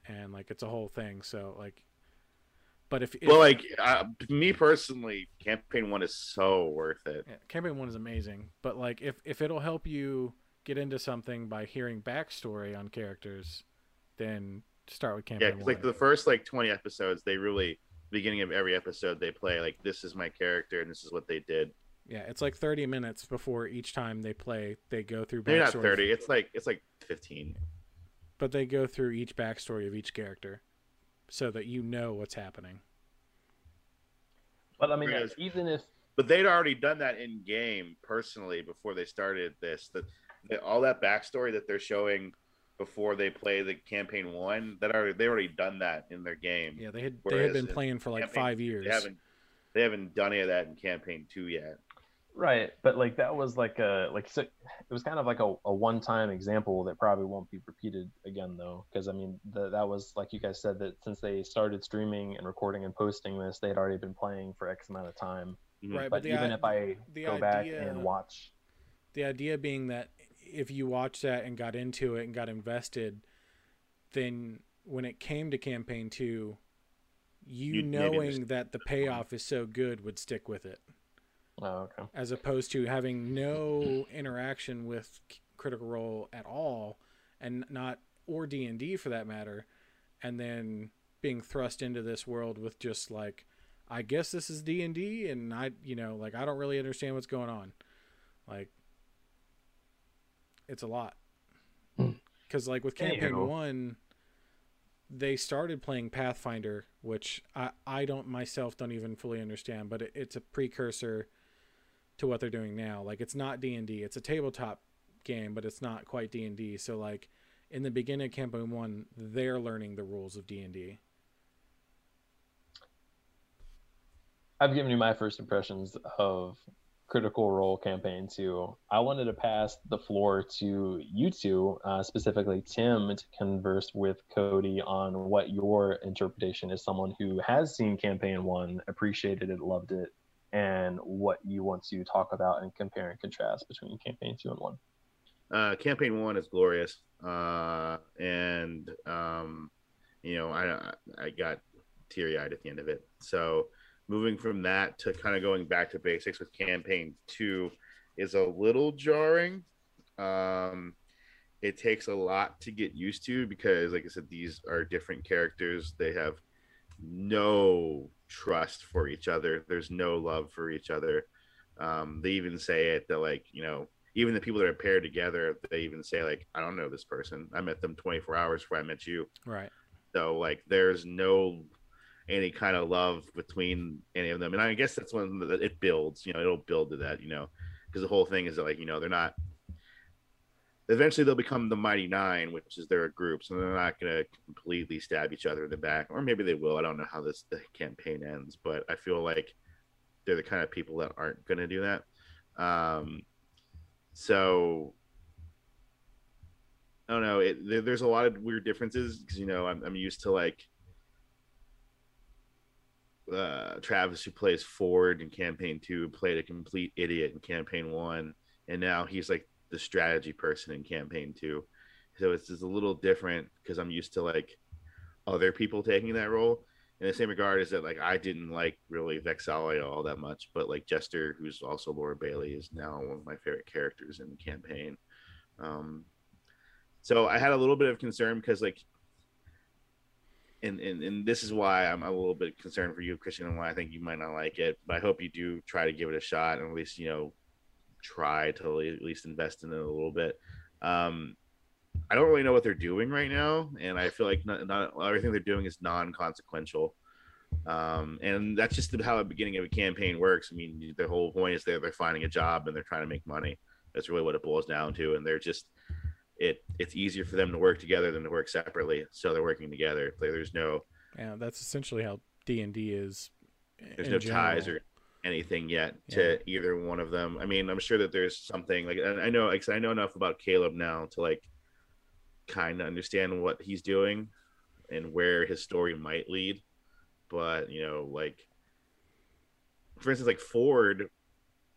and like it's a whole thing so like but if, if Well, like uh, me personally, campaign one is so worth it. yeah, campaign 1 is amazing but like if if it'll help you get into something by hearing backstory on characters then start with campaign. Yeah, 1 like the first like 20 episodes, they really beginning of every episode they play like this is my character and this is what they did. Yeah it's like 30 minutes before each time they play they go through Maybe not 30. It's like it's like 15. but they go through each backstory of each character so that you know what's happening. But I mean, Whereas- even if But they'd already done that in game personally before they started this. That that- all that backstory that they're showing before they play the campaign one, that already they already done that in their game. Yeah, they had they had been playing for like campaign- five years. They haven't they haven't done any of that in campaign two yet. Right, but like that was like a like so, it was kind of like a, a one time example that probably won't be repeated again though, because I mean the, that was like you guys said that since they started streaming and recording and posting this, they had already been playing for X amount of time. Mhm. Right, But, the even i- if I the go back and watch, The idea being that if you watched that and got into it and got invested, then when it came to campaign two, you You'd knowing that the payoff is so good would stick with it, oh okay, as opposed to having no interaction with Critical Role at all, and not or D and D for that matter, and then being thrust into this world with just like, I guess this is D and D, and I, you know, like I don't really understand what's going on, like, it's a lot, Hmm. because like with campaign Anywho. one, they started playing Pathfinder, which I I don't myself don't even fully understand, but it, it's a precursor to what they're doing now. Like it's not D and D, it's a tabletop game, but it's not quite D and D. So like in the beginning of campaign one, they're learning the rules of D and D. I've given you my first impressions of Critical Role campaign two. I wanted to pass the floor to you two, uh, specifically Tim, to converse with Cody on what your interpretation is. Someone who has seen campaign one, appreciated it, loved it, and what you want to talk about and compare and contrast between campaign two and one. Uh, campaign one is glorious, uh, and um, you know I I got teary eyed at the end of it. So moving from that to kind of going back to basics with campaign two is a little jarring. Um, it takes a lot to get used to because, like I said, these are different characters. They have no trust for each other. There's no love for each other. Um, they even say it that like you know even the people that are paired together, they even say like, I don't know this person. I met them 24 hours before I met you. Right. So like, there's no any kind of love between any of them, and I guess that's when it builds. You know, it'll build to that. You know, because the whole thing is that like you know they're not eventually they'll become the Mighty Nein, which is their group. So they're not going to completely stab each other in the back, or maybe they will. I don't know how this campaign ends, but I feel like they're the kind of people that aren't going to do that. Um, so I don't know. It, there, there's a lot of weird differences because you know I'm, I'm used to like uh, Travis, who plays Fjord in campaign two, played a complete idiot in campaign one, and now he's like the strategy person in campaign two. So it's just a little different because I'm used to like other people taking that role. In the same regard as that, like I didn't like really Vex'ahlia all that much, but like Jester, who's also Laura Bailey, is now one of my favorite characters in the campaign. Um, so I had a little bit of concern because like and, and and this is why I'm a little bit concerned for you, Christian, and why I think you might not like it. But I hope you do try to give it a shot, and at least you know try to at least invest in it a little bit. Um, I don't really know what they're doing right now, and I feel like not, not everything they're doing is non-consequential. Um, and that's just how the beginning of a campaign works. I mean, the whole point is they're they're finding a job and they're trying to make money. That's really what it boils down to, and they're just it it's easier for them to work together than to work separately. So they're working together. There's no yeah, that's essentially how D and D is. There's no general. ties or anything yet to yeah. either one of them. I mean, I'm sure that there's something like I know, like I know enough about Caleb now to like kind of understand what he's doing and where his story might lead. But you know, like for instance, like Fjord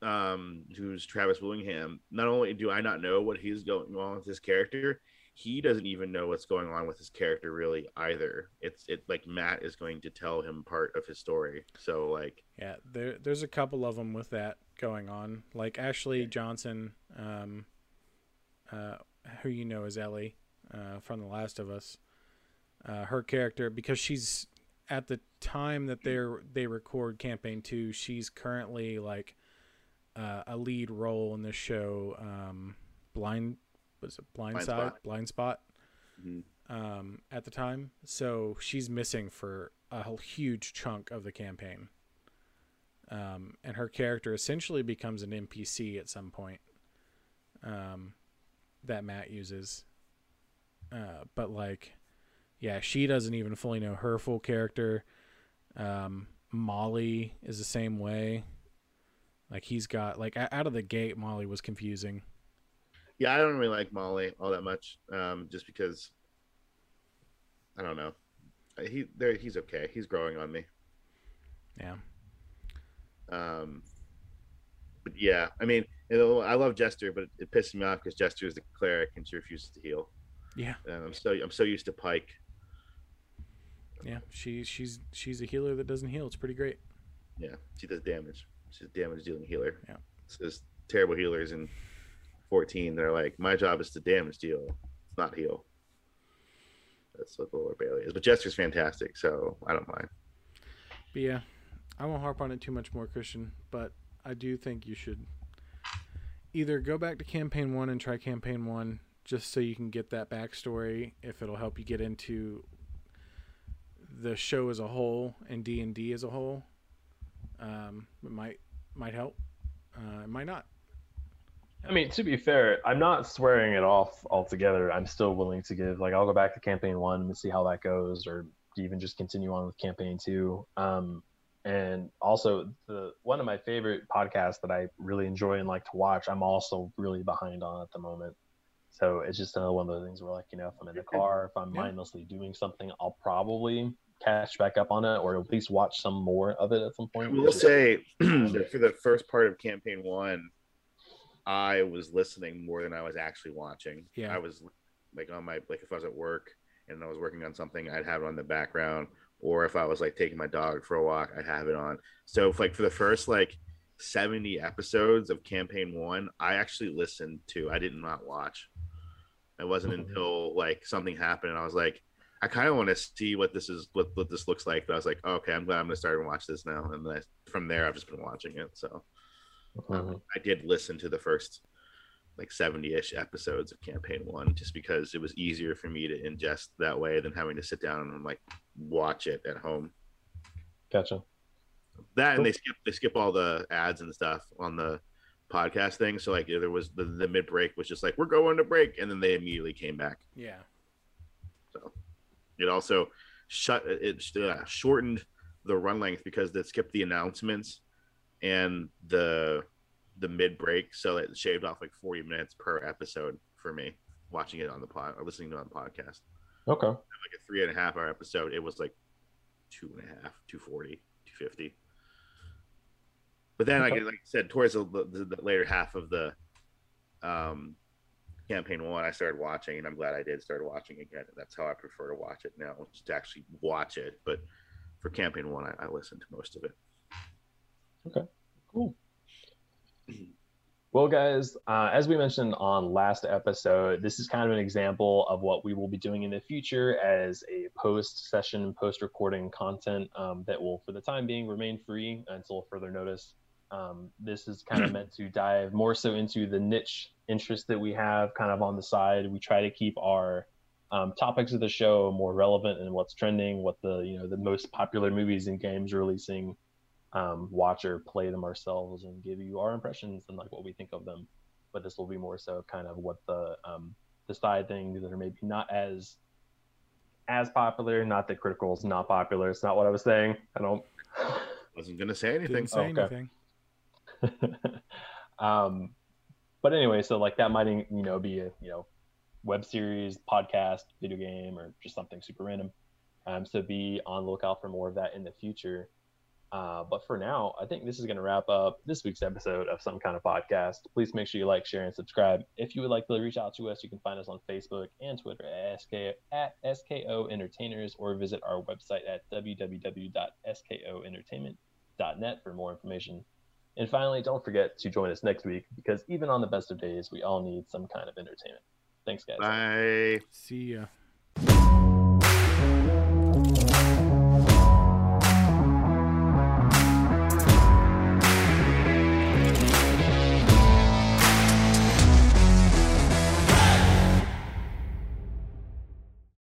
um, who's Travis Willingham, not only do I not know what he's going on with his character, he doesn't even know what's going on with his character really either. It's it like Matt is going to tell him part of his story. So like yeah, there there's a couple of them with that going on. Like Ashley Johnson, um, uh, who you know as Ellie uh, from The Last of Us. Uh, her character because she's at the time that they they record campaign two, she's currently like uh, a lead role in the show. Um, blind was it Blind, blind Side, Spot. Blind Spot. Mm-hmm. Um, at the time, so she's missing for a huge chunk of the campaign. Um, and her character essentially becomes an NPC at some point. Um, that Matt uses. Uh, but like, yeah, she doesn't even fully know her full character. Um, Molly is the same way. Like he's got like out of the gate, Molly was confusing. Yeah, I don't really like Molly all that much, um, just because I don't know. He there, he's okay. He's growing on me. Yeah. Um. But yeah, I mean, I love Jester, but it, it pisses me off because Jester is the cleric and she refuses to heal. Yeah. And I'm so I'm so used to Pike. Yeah, she she's she's a healer that doesn't heal. It's pretty great. Yeah, she does damage. She's a damage dealing healer. Yeah. So there's terrible healers in 14 they're like, my job is to damage deal, it's not heal. That's what Laura Bailey is. But Jester's fantastic, so I don't mind. But yeah, I won't harp on it too much more, Christian, but I do think you should either go back to campaign one and try campaign one just so you can get that backstory if it'll help you get into the show as a whole and D&D as a whole um, it might might help. Uh, it might not. I mean, to be fair, I'm not swearing it off altogether. I'm still willing to give like I'll go back to campaign one and see how that goes, or even just continue on with campaign two. Um, and also the one of my favorite podcasts that I really enjoy and like to watch. I'm also really behind on at the moment. So it's just another one of those things where like you know if I'm in the car, if I'm yeah. mindlessly doing something, I'll probably catch back up on it or at least watch some more of it at some point. I will say for the first part of campaign one, I was listening more than I was actually watching. Yeah. I was like on my like if I was at work and I was working on something, I'd have it on the background. Or if I was like taking my dog for a walk, I'd have it on. So if, like for the first like 70 episodes of campaign one, I actually listened to. I did not watch. It wasn't mm-hmm. until like something happened and I was like, I kind of want to see what this is, what, what this looks like. But I was like, oh, okay, I'm glad I'm gonna start and watch this now. And then I, from there, I've just been watching it. So mm-hmm. um, I did listen to the first like 70-ish episodes of campaign one just because it was easier for me to ingest that way than having to sit down and like watch it at home gotcha that and they skip they skip all the ads and stuff on the podcast thing. So like there was the, the mid break was just like we're going to break, and then they immediately came back. Yeah. So it also shut it uh, shortened the run length because they skipped the announcements and the the mid break, so it shaved off like forty minutes per episode for me watching it on the pod or listening to it on the podcast. Okay. Like a three and a half hour episode, it was like two and a half, 240, 250. But then, Okay. like, like I said, towards the, the, the later half of the um, campaign one, I started watching, and I'm glad I did start watching again. That's how I prefer to watch it now, just to actually watch it. But for campaign one, I, I listened to most of it. Okay, cool. Well, guys, uh, as we mentioned on last episode, this is kind of an example of what we will be doing in the future as a post session, post recording content um, that will, for the time being, remain free until further notice. Um, this is kind of meant to dive more so into the niche interest that we have kind of on the side. We try to keep our um, topics of the show more relevant and what's trending, what the you know the most popular movies and games are releasing um, watch or play them ourselves and give you our impressions and like what we think of them. But this will be more so kind of what the um, the side things that are maybe not as as popular. Not that critical is not popular. It's not what I was saying. I don't. Wasn't gonna say anything. Didn't say Okay. anything. um, but anyway, so like that might you know be a you know web series, podcast, video game, or just something super random. Um, so be on the lookout for more of that in the future. Uh, but for now, I think this is going to wrap up this week's episode of Some Kind of Podcast. Please make sure you like, share, and subscribe. If you would like to reach out to us, you can find us on Facebook and Twitter at, SK, at SKO Entertainers or visit our website at www.skoentertainment.net for more information. And finally, don't forget to join us next week because even on the best of days, we all need some kind of entertainment. Thanks, guys. Bye. See ya.